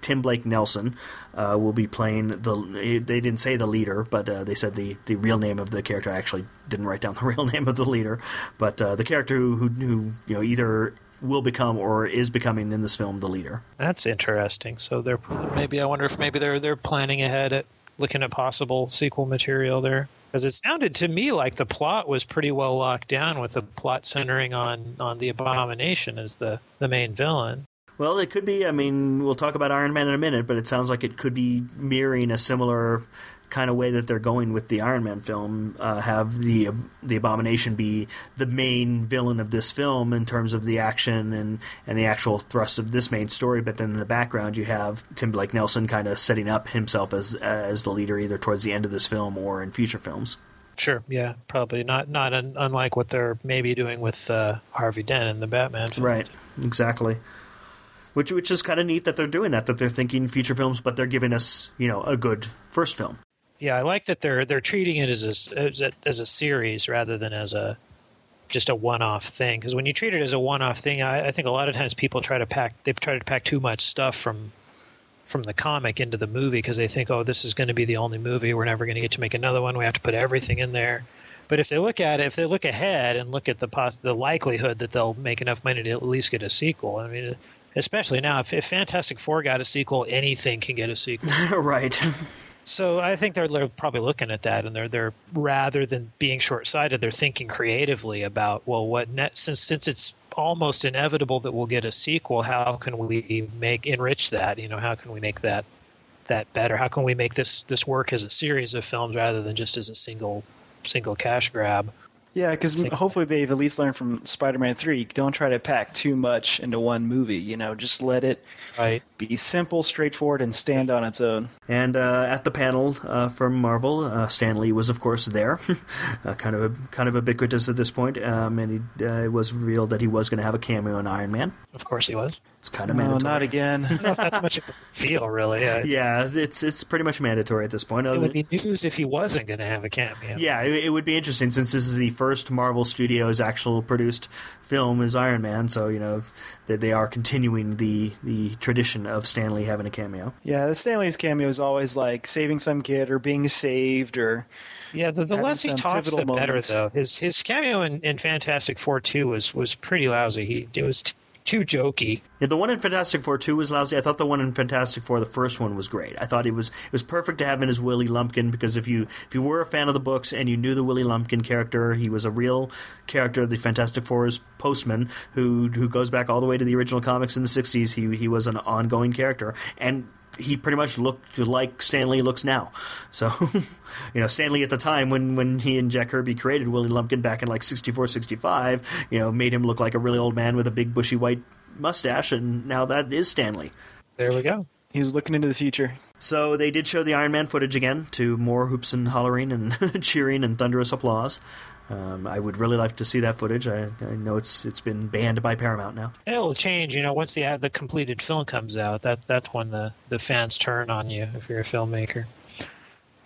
Tim Blake Nelson uh, will be playing the. They didn't say the leader, but uh, they said the, the real name of the character. I actually didn't write down the real name of the leader, but uh, the character who, who, who you know either will become or is becoming in this film the leader. That's interesting. So they're maybe I wonder if maybe they're they're planning ahead at looking at possible sequel material there because it sounded to me like the plot was pretty well locked down with the plot centering on on the abomination as the the main villain. Well, it could be. I mean, we'll talk about Iron Man in a minute, but it sounds like it could be mirroring a similar kind of way that they're going with the Iron Man film, uh, have the the Abomination be the main villain of this film in terms of the action and, and the actual thrust of this main story. But then in the background, you have Tim Blake Nelson kind of setting up himself as as the leader either towards the end of this film or in future films. Sure. Yeah. Probably not. Not un- unlike what they're maybe doing with uh, Harvey Dent in the Batman film. Right. Exactly which which is kind of neat that they're doing that that they're thinking future films but they're giving us you know a good first film yeah, I like that they're they're treating it as a as a, as a series rather than as a just a one-off thing. Because when you treat it as a one-off thing, I, I, think a lot of times people try to pack they try to pack too much stuff from from the comic into the movie because they think, oh, this is going to be the only movie. We're never going to get to make another one. We have to put everything in there. But if they look at it, if they look ahead and look at the poss- the likelihood that they'll make enough money to at least get a sequel, I mean, especially now, if, if Fantastic Four got a sequel, anything can get a sequel. right. So I think they're, probably looking at that, and they're they're rather than being short sighted, they're thinking creatively about well, what net, since since it's almost inevitable that we'll get a sequel, how can we make enrich that? You know, how can we make that that better? How can we make this this work as a series of films rather than just as a single single cash grab? Yeah, because hopefully they've at least learned from Spider-Man Three. Don't try to pack too much into one movie. You know, just let it right. be simple, straightforward, and stand on its own. And uh, at the panel uh, from Marvel, uh, Stan Lee was of course there, uh, kind of a kind of ubiquitous at this point, um, and he, uh, it was revealed that he was going to have a cameo in Iron Man. Of course, he was. It's kind of no, mandatory. not again. I don't know if that's much of a feel, really. Yeah. yeah, it's it's pretty much mandatory at this point. It would be news if he wasn't going to have a cameo. Yeah, it, it, would be interesting since this is the first Marvel Studios actual produced film is Iron Man. So you know that they are continuing the the tradition of Stan Lee having a cameo. Yeah, the Stan cameo is always like saving some kid or being saved or. Yeah, the, the less he talks, the better. Though his his cameo in, in Fantastic Four two was was pretty lousy. He it was. T- too jokey. Yeah, the one in Fantastic Four two was lousy. I thought the one in Fantastic Four, the first one, was great. I thought it was it was perfect to have in as Willie Lumpkin because if you if you were a fan of the books and you knew the Willie Lumpkin character, he was a real character. The Fantastic Four's postman who who goes back all the way to the original comics in the '60s. He he was an ongoing character and he pretty much looked like Stan Lee looks now. So, you know, Stan Lee at the time when, when he and Jack Kirby created Willie Lumpkin back in like 64, 65, you know, made him look like a really old man with a big bushy white mustache, and now that is Stan Lee. There we go. He was looking into the future. So they did show the Iron Man footage again to more hoops and hollering and cheering and thunderous applause. Um, I would really like to see that footage. I, I, know it's it's been banned by Paramount now. It'll change, you know, once the the completed film comes out. That that's when the, the fans turn on you if you're a filmmaker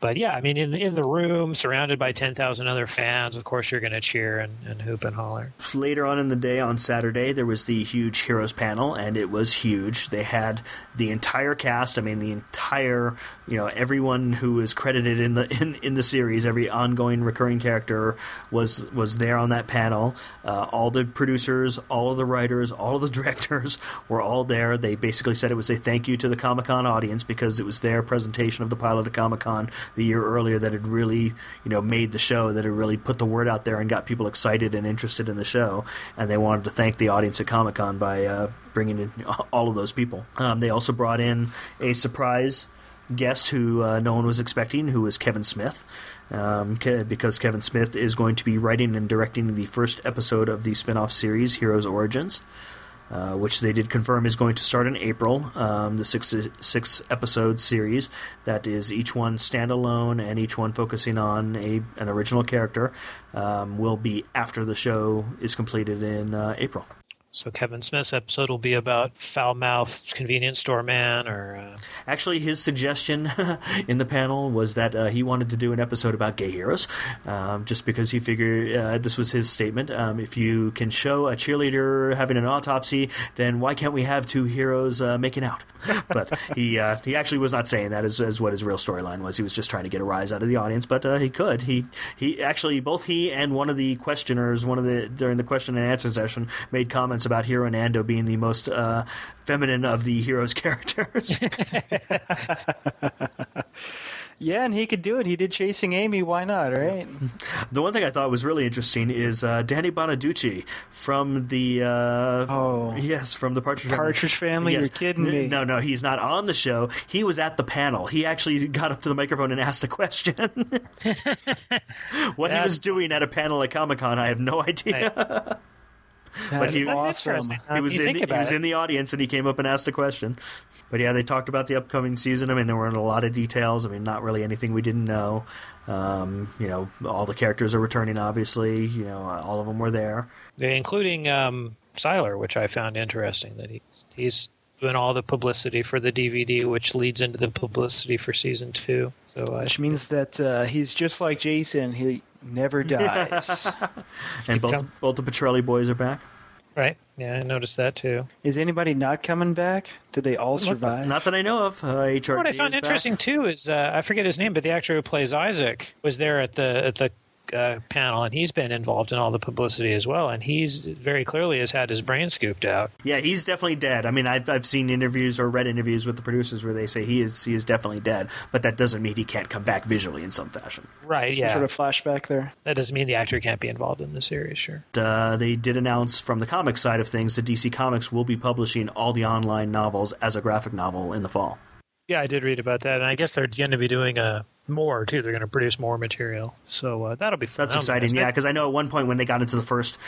but yeah, I mean, in the, in the room, surrounded by 10,000 other fans, of course you're going to cheer and, and hoop and holler. Later on in the day, on Saturday, there was the huge Heroes panel, and it was huge. They had the entire cast, I mean, the entire, you know, everyone who is credited in the in, in the series, every ongoing recurring character was was there on that panel. Uh, all the producers, all of the writers, all of the directors were all there. They basically said it was a thank you to the Comic Con audience because it was their presentation of the pilot of Comic Con the year earlier that had really you know made the show that had really put the word out there and got people excited and interested in the show and they wanted to thank the audience at Comic Con by uh, bringing in all of those people. Um, they also brought in a surprise guest who uh, no one was expecting, who was Kevin Smith. Um, because Kevin Smith is going to be writing and directing the first episode of the spin off series, Heroes Origins. Uh, which they did confirm is going to start in April. Um, the six six episode series that is each one standalone and each one focusing on a an original character um, will be after the show is completed in uh, April. So Kevin Smith's episode will be about foul-mouthed convenience store man, or uh... actually, his suggestion in the panel was that uh, he wanted to do an episode about gay heroes, um, just because he figured uh, this was his statement. Um, if you can show a cheerleader having an autopsy, then why can't we have two heroes uh, making out? But he uh, he actually was not saying that as, as what his real storyline was. He was just trying to get a rise out of the audience, but uh, he could. He he actually both he and one of the questioners, one of the during the question and answer session, made comments comments about Hiro and Ando being the most uh, feminine of the heroes' characters. yeah, and he could do it. He did Chasing Amy. Why not, right? The one thing I thought was really interesting is uh, Danny Bonaduce from the uh, oh yes from the Partridge Partridge Family. Yes. You're kidding me? No, no, he's not on the show. He was at the panel. He actually got up to the microphone and asked a question. what That's... he was doing at a panel at Comic Con, I have no idea. But he, awesome. he was, in the, he was in the audience and he came up and asked a question. But yeah, they talked about the upcoming season. I mean, there weren't a lot of details. I mean, not really anything we didn't know. Um, you know, all the characters are returning. Obviously, you know, all of them were there, including um, Sylar, which I found interesting that he he's doing all the publicity for the DVD, which leads into the publicity for season two. So, uh, which means that uh, he's just like Jason. He never dies. and both both the Petrelli boys are back. Right. Yeah, I noticed that too. Is anybody not coming back? Did they all survive? Not that I know of. Uh, HR what I found interesting back. too is uh, I forget his name, but the actor who plays Isaac was there at the at the uh, panel, and he's been involved in all the publicity as well. And he's very clearly has had his brain scooped out. Yeah, he's definitely dead. I mean, I've I've seen interviews or read interviews with the producers where they say he is he is definitely dead, but that doesn't mean he can't come back visually in some fashion. Right. Some yeah. sort of flashback there. That doesn't mean the actor can't be involved in the series. Sure. Uh, they did announce from the comic side of things that DC Comics will be publishing all the online novels as a graphic novel in the fall. Yeah, I did read about that, and I guess they're going to be doing a more too. They're going to produce more material, so uh, that'll be fun. That's exciting, yeah. Because I know at one point when they got into the first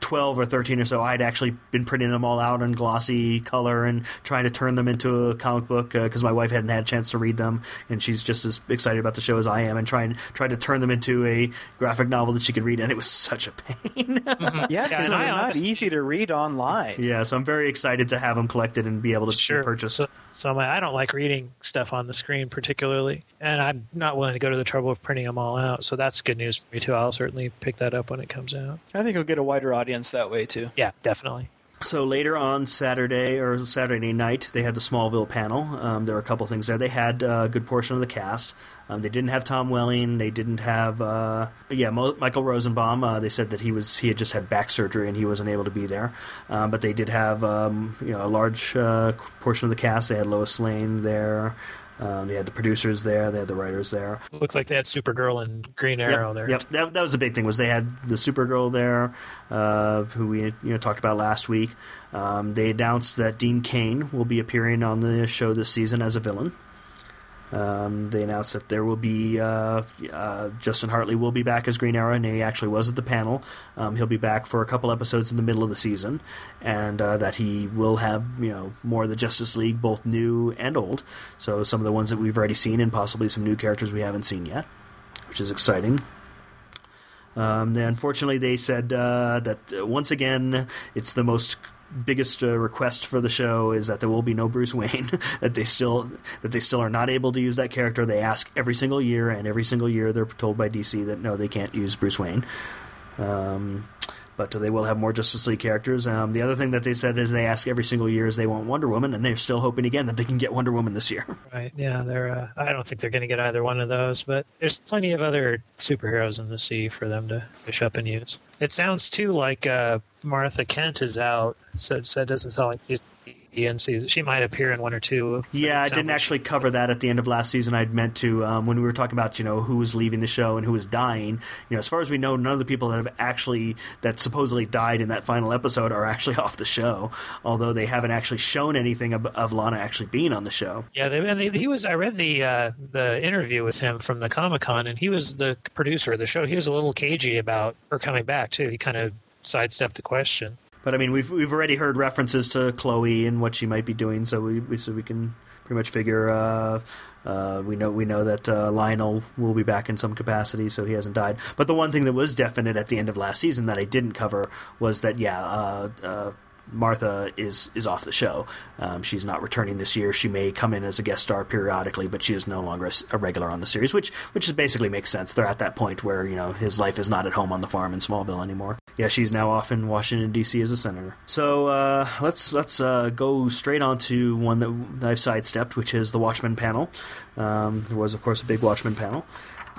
12 or 13 or so, I'd actually been printing them all out in glossy color and trying to turn them into a comic book because uh, my wife hadn't had a chance to read them, and she's just as excited about the show as I am, and trying trying to turn them into a graphic novel that she could read, and it was such a pain. mm-hmm. Yeah, because they're not easy to read online. Yeah, so I'm very excited to have them collected and be able to sure. purchase. So, so I don't like reading stuff on the screen particularly, and I'm not willing to go to the trouble of printing them all out. So that's good news for me too. I'll certainly pick that up when it comes out. I think you'll get a wider audience that way too. Yeah, definitely. So later on Saturday or Saturday night, they had the Smallville panel. Um, there were a couple things there. They had a good portion of the cast. Um, they didn't have Tom Welling. They didn't have uh, yeah Mo- Michael Rosenbaum. Uh, they said that he was he had just had back surgery and he wasn't able to be there. Um, but they did have um, you know a large uh, portion of the cast. They had Lois Lane there. Um, they had the producers there, they had the writers there. Looked like they had Supergirl and Green Arrow yep, there. Yep, that, that was the big thing was they had the Supergirl there, uh, who we you know talked about last week. Um, they announced that Dean Cain will be appearing on the show this season as a villain. Um, they announced that there will be uh, uh, Justin Hartley will be back as Green Arrow, and he actually was at the panel. Um, he'll be back for a couple episodes in the middle of the season, and uh, that he will have you know more of the Justice League, both new and old. So some of the ones that we've already seen, and possibly some new characters we haven't seen yet, which is exciting. Um, unfortunately, they said uh, that once again, it's the most biggest uh, request for the show is that there will be no Bruce Wayne. that they still that they still are not able to use that character. They ask every single year, and every single year they're told by DC that no, they can't use Bruce Wayne. Um, but they will have more Justice League characters. Um, the other thing that they said is they ask every single year is they want Wonder Woman, and they're still hoping again that they can get Wonder Woman this year. Right? Yeah, they're. Uh, I don't think they're going to get either one of those, but there's plenty of other superheroes in the sea for them to fish up and use. It sounds too like uh, Martha Kent is out, so, so it doesn't sound like she's and season. She might appear in one or two. Yeah, I didn't like actually she... cover that at the end of last season. I'd meant to um, when we were talking about you know who was leaving the show and who was dying. You know, as far as we know, none of the people that have actually that supposedly died in that final episode are actually off the show. Although they haven't actually shown anything of, of Lana actually being on the show. Yeah, they, and they, he was. I read the uh, the interview with him from the Comic Con, and he was the producer of the show. He was a little cagey about her coming back too. He kind of sidestepped the question. But I mean, we've we've already heard references to Chloe and what she might be doing, so we, we so we can pretty much figure. Uh, uh, we know we know that uh, Lionel will be back in some capacity, so he hasn't died. But the one thing that was definite at the end of last season that I didn't cover was that yeah, uh, uh, Martha is is off the show. Um, she's not returning this year. She may come in as a guest star periodically, but she is no longer a, a, regular on the series, which which is basically makes sense. They're at that point where you know his life is not at home on the farm in Smallville anymore. Yeah, she's now off in Washington D.C. as a senator. So uh, let's let's uh, go straight on to one that I've sidestepped, which is the Watchmen panel. Um, there was of course a big Watchmen panel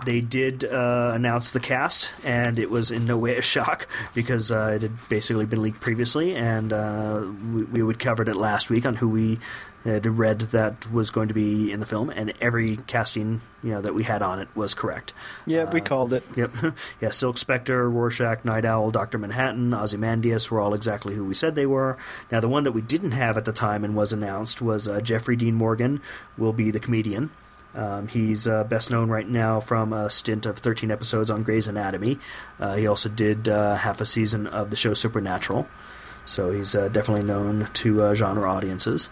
they did uh, announce the cast, and it was in no way a shock because uh, it had basically been leaked previously, and uh, we, we covered it last week on who we had read that was going to be in the film, and every casting you know that we had on it was correct. Yeah, we uh, called it. Yep. yeah, Silk Spectre, Rorschach, Nite Owl, Doctor Manhattan, Ozymandias were all exactly who we said they were. Now, the one that we didn't have at the time and was announced was uh, Jeffrey Dean Morgan will be the comedian. Um, he's uh, best known right now from a stint of 13 episodes on Grey's Anatomy. Uh, he also did uh, half a season of the show Supernatural, so he's uh, definitely known to uh, genre audiences.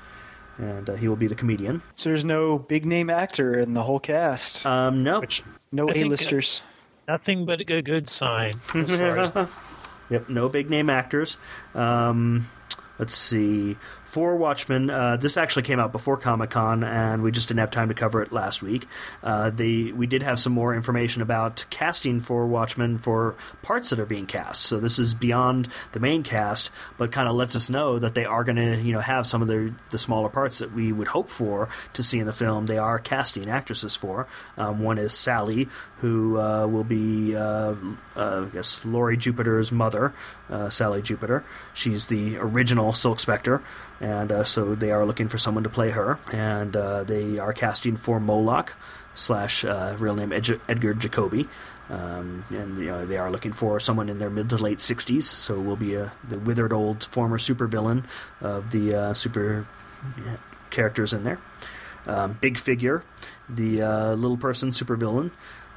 And uh, he will be the comedian. So there's no big name actor in the whole cast. Um, no, Which, no A-listers. nothing but a good sign. As far as yep, no big name actors. Um, let's see for Watchmen. Uh, this actually came out before Comic Con, and we just didn't have time to cover it last week. Uh, the we did have some more information about casting for Watchmen for parts that are being cast. So this is beyond the main cast, but kind of lets us know that they are going to you know have some of the the smaller parts that we would hope for to see in the film. They are casting actresses for. Um, one is Sally, who uh, will be uh, uh, I guess Laurie Jupiter's mother, uh, Sally Jupiter. She's the original Silk Spectre and uh, so they are looking for someone to play her, and uh, they are casting for Moloch slash uh, real name Ed- Edgar Jacoby. Um, and you know, they are looking for someone in their mid to late 60s, so will be a, the withered old former supervillain of the uh, super characters in there. Um, big figure, the uh, little person supervillain,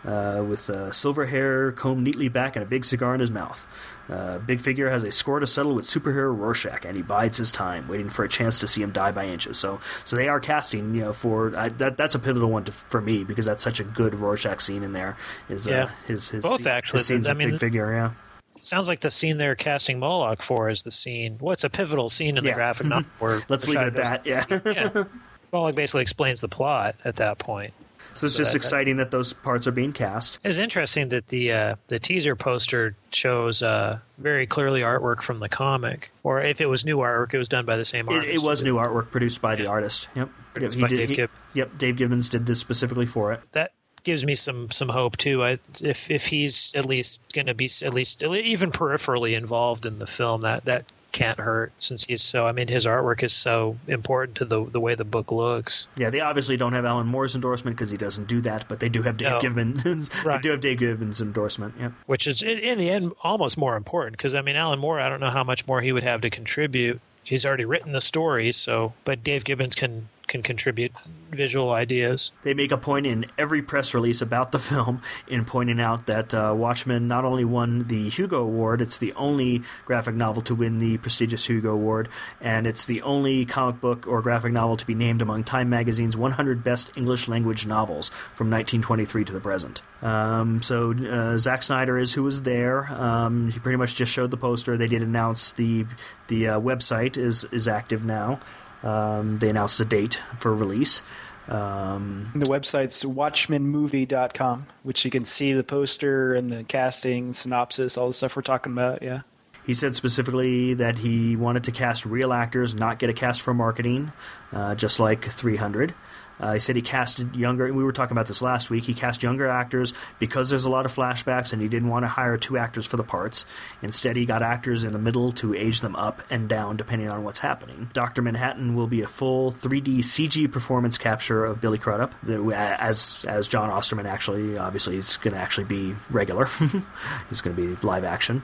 uh, with uh, silver hair combed neatly back and a big cigar in his mouth. Uh, big Figure has a score to settle with superhero Rorschach, and he bides his time, waiting for a chance to see him die by inches. So, so they are casting, you know, for I, that. That's a pivotal one to, for me because that's such a good Rorschach scene in there. Is uh, yeah. his his both actually his scenes I with mean, Big Figure, yeah. It sounds like the scene they're casting Moloch for is the scene. What's well, a pivotal scene in yeah. the graphic novel? Let's leave it at that. Yeah. yeah. Moloch basically explains the plot at that point. So it's so just that, exciting that those parts are being cast. It's interesting that the uh, the teaser poster shows uh, very clearly artwork from the comic, or if it was new artwork, it was done by the same artist. It, it was new artwork produced by the artist. Yep. Produced yep, by did, Dave he, Yep, Dave Gibbons did this specifically for it. That gives me some some hope too. I, if if he's at least going to be at least even peripherally involved in the film, that that can't hurt since he's so. I mean, his artwork is so important to the the way the book looks. Yeah, they obviously don't have Alan Moore's endorsement because he doesn't do that, but they do have Dave No. Gibbons. Right. They do have Dave Gibbons' endorsement. Yeah. which is in, in the end almost more important because I mean Alan Moore I don't know how much more he would have to contribute. He's already written the story, so but Dave Gibbons can can contribute visual ideas. They make a point in every press release about the film in pointing out that uh, Watchmen not only won the Hugo Award, it's the only graphic novel to win the prestigious Hugo Award, and it's the only comic book or graphic novel to be named among Time Magazine's 100 best English language novels from 1923 to the present. Um, so uh, Zack Snyder is who was there. Um, he pretty much just showed the poster. They did announce the the uh, website is is active now. Um, they announced the date for release. Um, The website's watchmenmovie.com, which you can see the poster and the casting, synopsis, all the stuff we're talking about. Yeah. He said specifically that he wanted to cast real actors, not get a cast for marketing, uh, just like 300. Uh, he said he casted younger, we were talking about this last week. He cast younger actors because there's a lot of flashbacks, and he didn't want to hire two actors for the parts. Instead, he got actors in the middle to age them up and down depending on what's happening. Dr. Manhattan will be a full 3D CG performance capture of Billy Crudup, as as Jon Osterman actually, obviously, is going to actually be regular. He's going to be live action.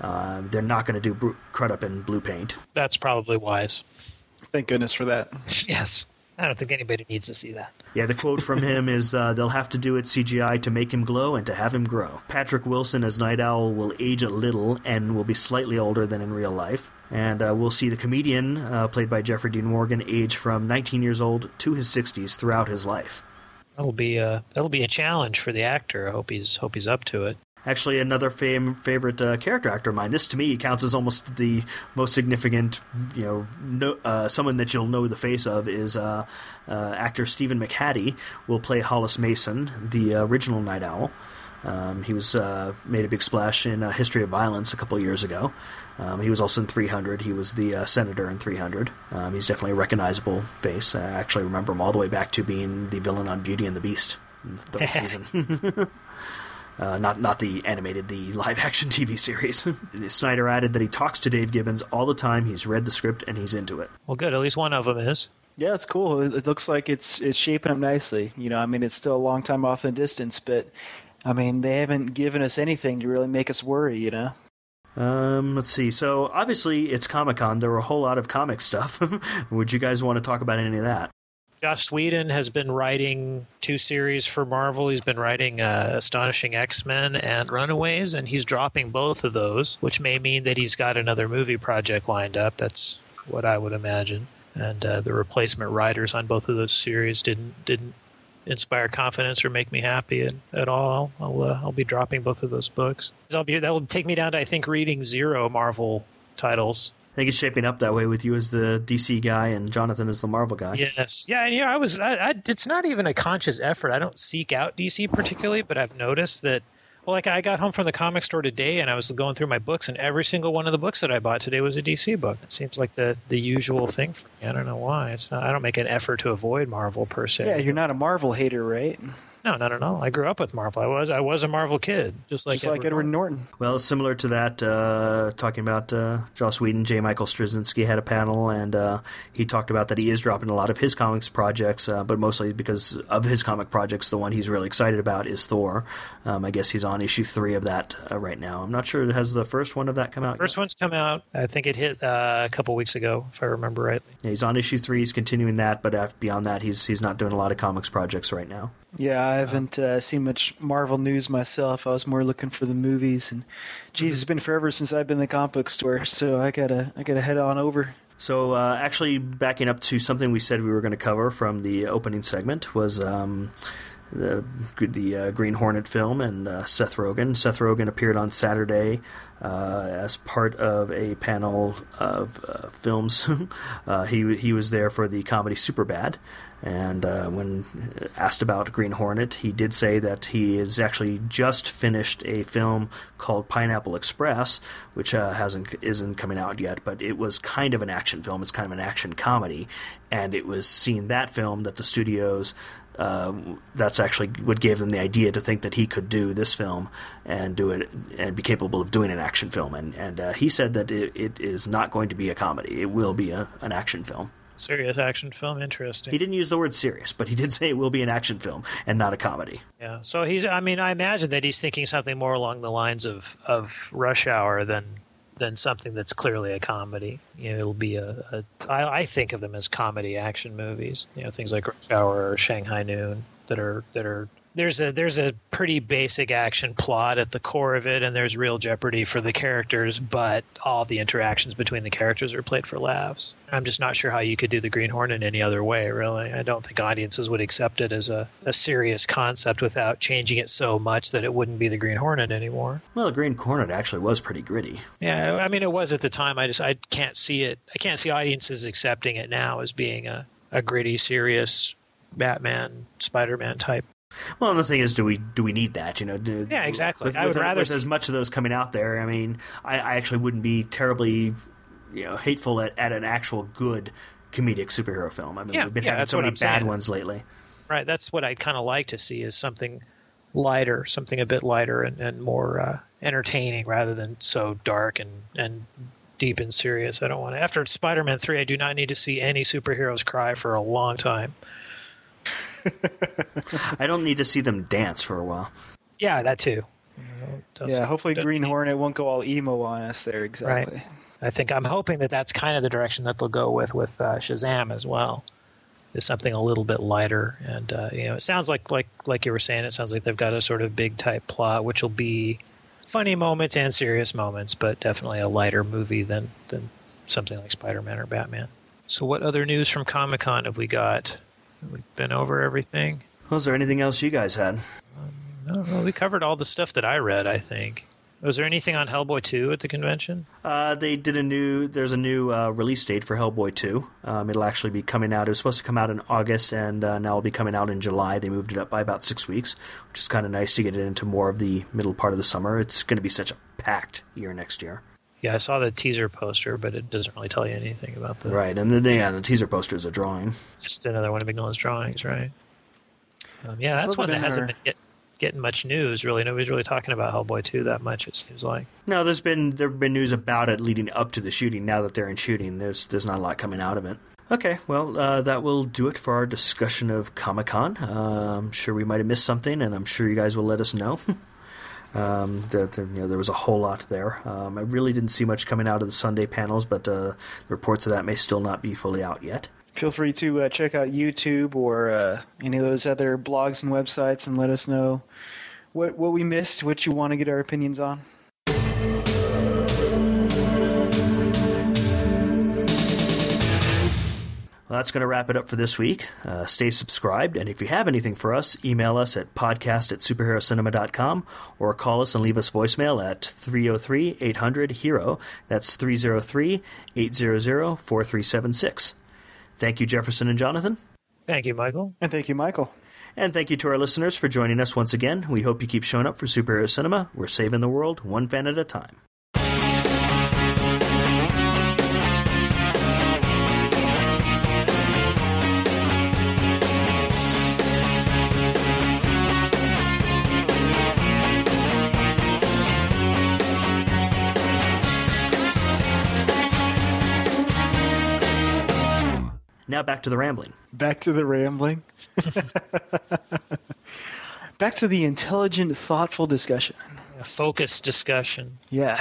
Uh, they're not going to do Crudup in blue paint. That's probably wise. Thank goodness for that. yes, I don't think anybody needs to see that. Yeah, the quote from him is uh, they'll have to do it CGI to make him glow and to have him grow. Patrick Wilson as Nite Owl will age a little and will be slightly older than in real life. And uh, we'll see the comedian, uh, played by Jeffrey Dean Morgan, age from 19 years old to his 60s throughout his life. That'll be a that'll be a challenge for the actor. I hope he's hope he's up to it. Actually, another fam- favorite uh, character actor of mine. This to me counts as almost the most significant. You know, no, uh, someone that you'll know the face of is uh, uh, actor Stephen McHattie. Will play Hollis Mason, the original Nite Owl. Um, he was uh, made a big splash in uh, History of Violence a couple years ago. Um, he was also in 300. He was the uh, senator in 300. Um, he's definitely a recognizable face. I actually remember him all the way back to being the villain on Beauty and the Beast, in the third season. Uh, not not the animated, the live action TV series. Snyder added that he talks to Dave Gibbons all the time. He's read the script and he's into it. Well, good. At least one of them is. Yeah, it's cool. It, it looks like it's it's shaping up nicely. You know, I mean, it's still a long time off in the distance, but I mean, they haven't given us anything to really make us worry. You know. Um, let's see. So obviously it's Comic Con. There were a whole lot of comic stuff. Would you guys want to talk about any of that? Joss Whedon has been writing two series for Marvel. He's been writing uh, Astonishing X Men and Runaways, and he's dropping both of those, which may mean that he's got another movie project lined up. That's what I would imagine. And uh, the replacement writers on both of those series didn't didn't inspire confidence or make me happy at, at all. I'll uh, I'll be dropping both of those books. I'll be that will take me down to I think reading zero Marvel titles think it's shaping up that way with you as the DC guy and Jonathan as the Marvel guy. Yes, yeah, and yeah, I was. I, I, it's not even a conscious effort. I don't seek out DC particularly, but I've noticed that. Well, like I got home from the comic store today, and I was going through my books, and every single one of the books that I bought today was a DC book. It seems like the the usual thing for me. I don't know why. It's not. I don't make an effort to avoid Marvel per se. Yeah, you're not a Marvel hater, right? No, not at all. I grew up with Marvel. I was I was a Marvel kid, just like Just like Edward Norton. Well, similar to that, uh, talking about uh, Joss Whedon, J. Michael Straczynski had a panel, and uh, he talked about that he is dropping a lot of his comics projects, uh, but mostly because of his comic projects, the one he's really excited about is Thor. Um, I guess he's on issue three of that uh, right now. I'm not sure has the first one of that come out. First yet? one's come out. I think it hit uh, a couple weeks ago, if I remember rightly. Yeah, he's on issue three. He's continuing that, but af- beyond that, he's he's not doing a lot of comics projects right now. Yeah, I haven't uh, seen much Marvel news myself. I was more looking for the movies, and geez, it's been forever since I've been in the comic book store, so I gotta I gotta head on over. So, uh, actually, backing up to something we said we were going to cover from the opening segment was um, the the uh, Green Hornet film and uh, Seth Rogen. Seth Rogen appeared on Saturday uh, as part of a panel of uh, films. uh, he he was there for the comedy Superbad, and uh, when asked about Green Hornet, he did say that he has actually just finished a film called Pineapple Express, which uh, hasn't isn't coming out yet, but it was kind of an action film. It's kind of an action comedy, and it was seeing that film that the studios uh, that's actually what gave them the idea to think that he could do this film and do it and be capable of doing an action film. And and uh, he said that it, it is not going to be a comedy; it will be a, an action film. Serious action film, interesting. He didn't use the word serious, but he did say it will be an action film and not a comedy. Yeah. So he's. I mean, I imagine that he's thinking something more along the lines of of Rush Hour than than something that's clearly a comedy. You know, it'll be a. a I, I think of them as comedy action movies. You know, things like Rush Hour or Shanghai Noon that are that are there's a there's a pretty basic action plot at the core of it, and there's real jeopardy for the characters, but all the interactions between the characters are played for laughs. I'm just not sure how you could do the Green Hornet any other way, really. I don't think audiences would accept it as a, a serious concept without changing it so much that it wouldn't be the Green Hornet anymore. Well, the Green Hornet actually was pretty gritty. Yeah, I mean it was at the time. I just I can't see it. I can't see audiences accepting it now as being a, a gritty, serious Batman, Spider-Man type well, and the thing is, do we do we need that? You know, do, yeah, exactly. With, I would with, rather with as much of those coming out there. I mean, I, I actually wouldn't be terribly, you know, hateful at, at an actual good comedic superhero film. I mean, yeah, we've been yeah, having so many I'm bad saying. ones lately. Right. That's what I'd kind of like to see is something lighter, something a bit lighter and, and more uh, entertaining rather than so dark and, and deep and serious. I don't want to. After Spider Man 3, I do not need to see any superheroes cry for a long time. I don't need to see them dance for a while. Yeah, that too. yeah, hopefully Green Hornet won't go all emo on us there. Exactly. Right. I think I'm hoping that that's kind of the direction that they'll go with with uh, Shazam as well. Is something a little bit lighter, and uh, you know, it sounds like like like you were saying. It sounds like they've got a sort of big type plot, which will be funny moments and serious moments, but definitely a lighter movie than than something like Spider Man or Batman. So, what other news from Comic Con have we got? We've been over everything. Was there anything else you guys had? No, no, we covered all the stuff that I read. I think. Was there anything on Hellboy two at the convention? Uh, they did a new. There's a new uh, release date for Hellboy two. Um, it'll actually be coming out. It was supposed to come out in August, and uh, now it'll be coming out in July. They moved it up by about six weeks, which is kind of nice to get it into more of the middle part of the summer. It's going to be such a packed year next year. Yeah, I saw the teaser poster, but it doesn't really tell you anything about the. Right, and then yeah, the teaser poster is a drawing. Just another one of Mignola's drawings, right? Um, yeah, that's one that hasn't been get, getting much news. Really, nobody's really talking about Hellboy two that much. It seems like. No, there's been there've been news about it leading up to the shooting. Now that they're in shooting, there's there's not a lot coming out of it. Okay, well, uh, that will do it for our discussion of Comic Con. Uh, I'm sure we might have missed something, and I'm sure you guys will let us know. Um, that you know, there was a whole lot there. Um, I really didn't see much coming out of the Sunday panels, but uh, the reports of that may still not be fully out yet. Feel free to uh, check out YouTube or uh, any of those other blogs and websites and let us know what what we missed, what you want to get our opinions on. Well, that's going to wrap it up for this week. Uh, stay subscribed, and if you have anything for us, email us at podcast at superherocinema.com or call us and leave us voicemail at 303 800 HERO. That's 303 800 4376. Thank you, Jefferson and Jonathan. Thank you, Michael. And thank you, Michael. And thank you to our listeners for joining us once again. We hope you keep showing up for Superhero Cinema. We're saving the world one fan at a time. Now back to the rambling. Back to the rambling. Back to the intelligent, thoughtful discussion. A focused discussion. Yes.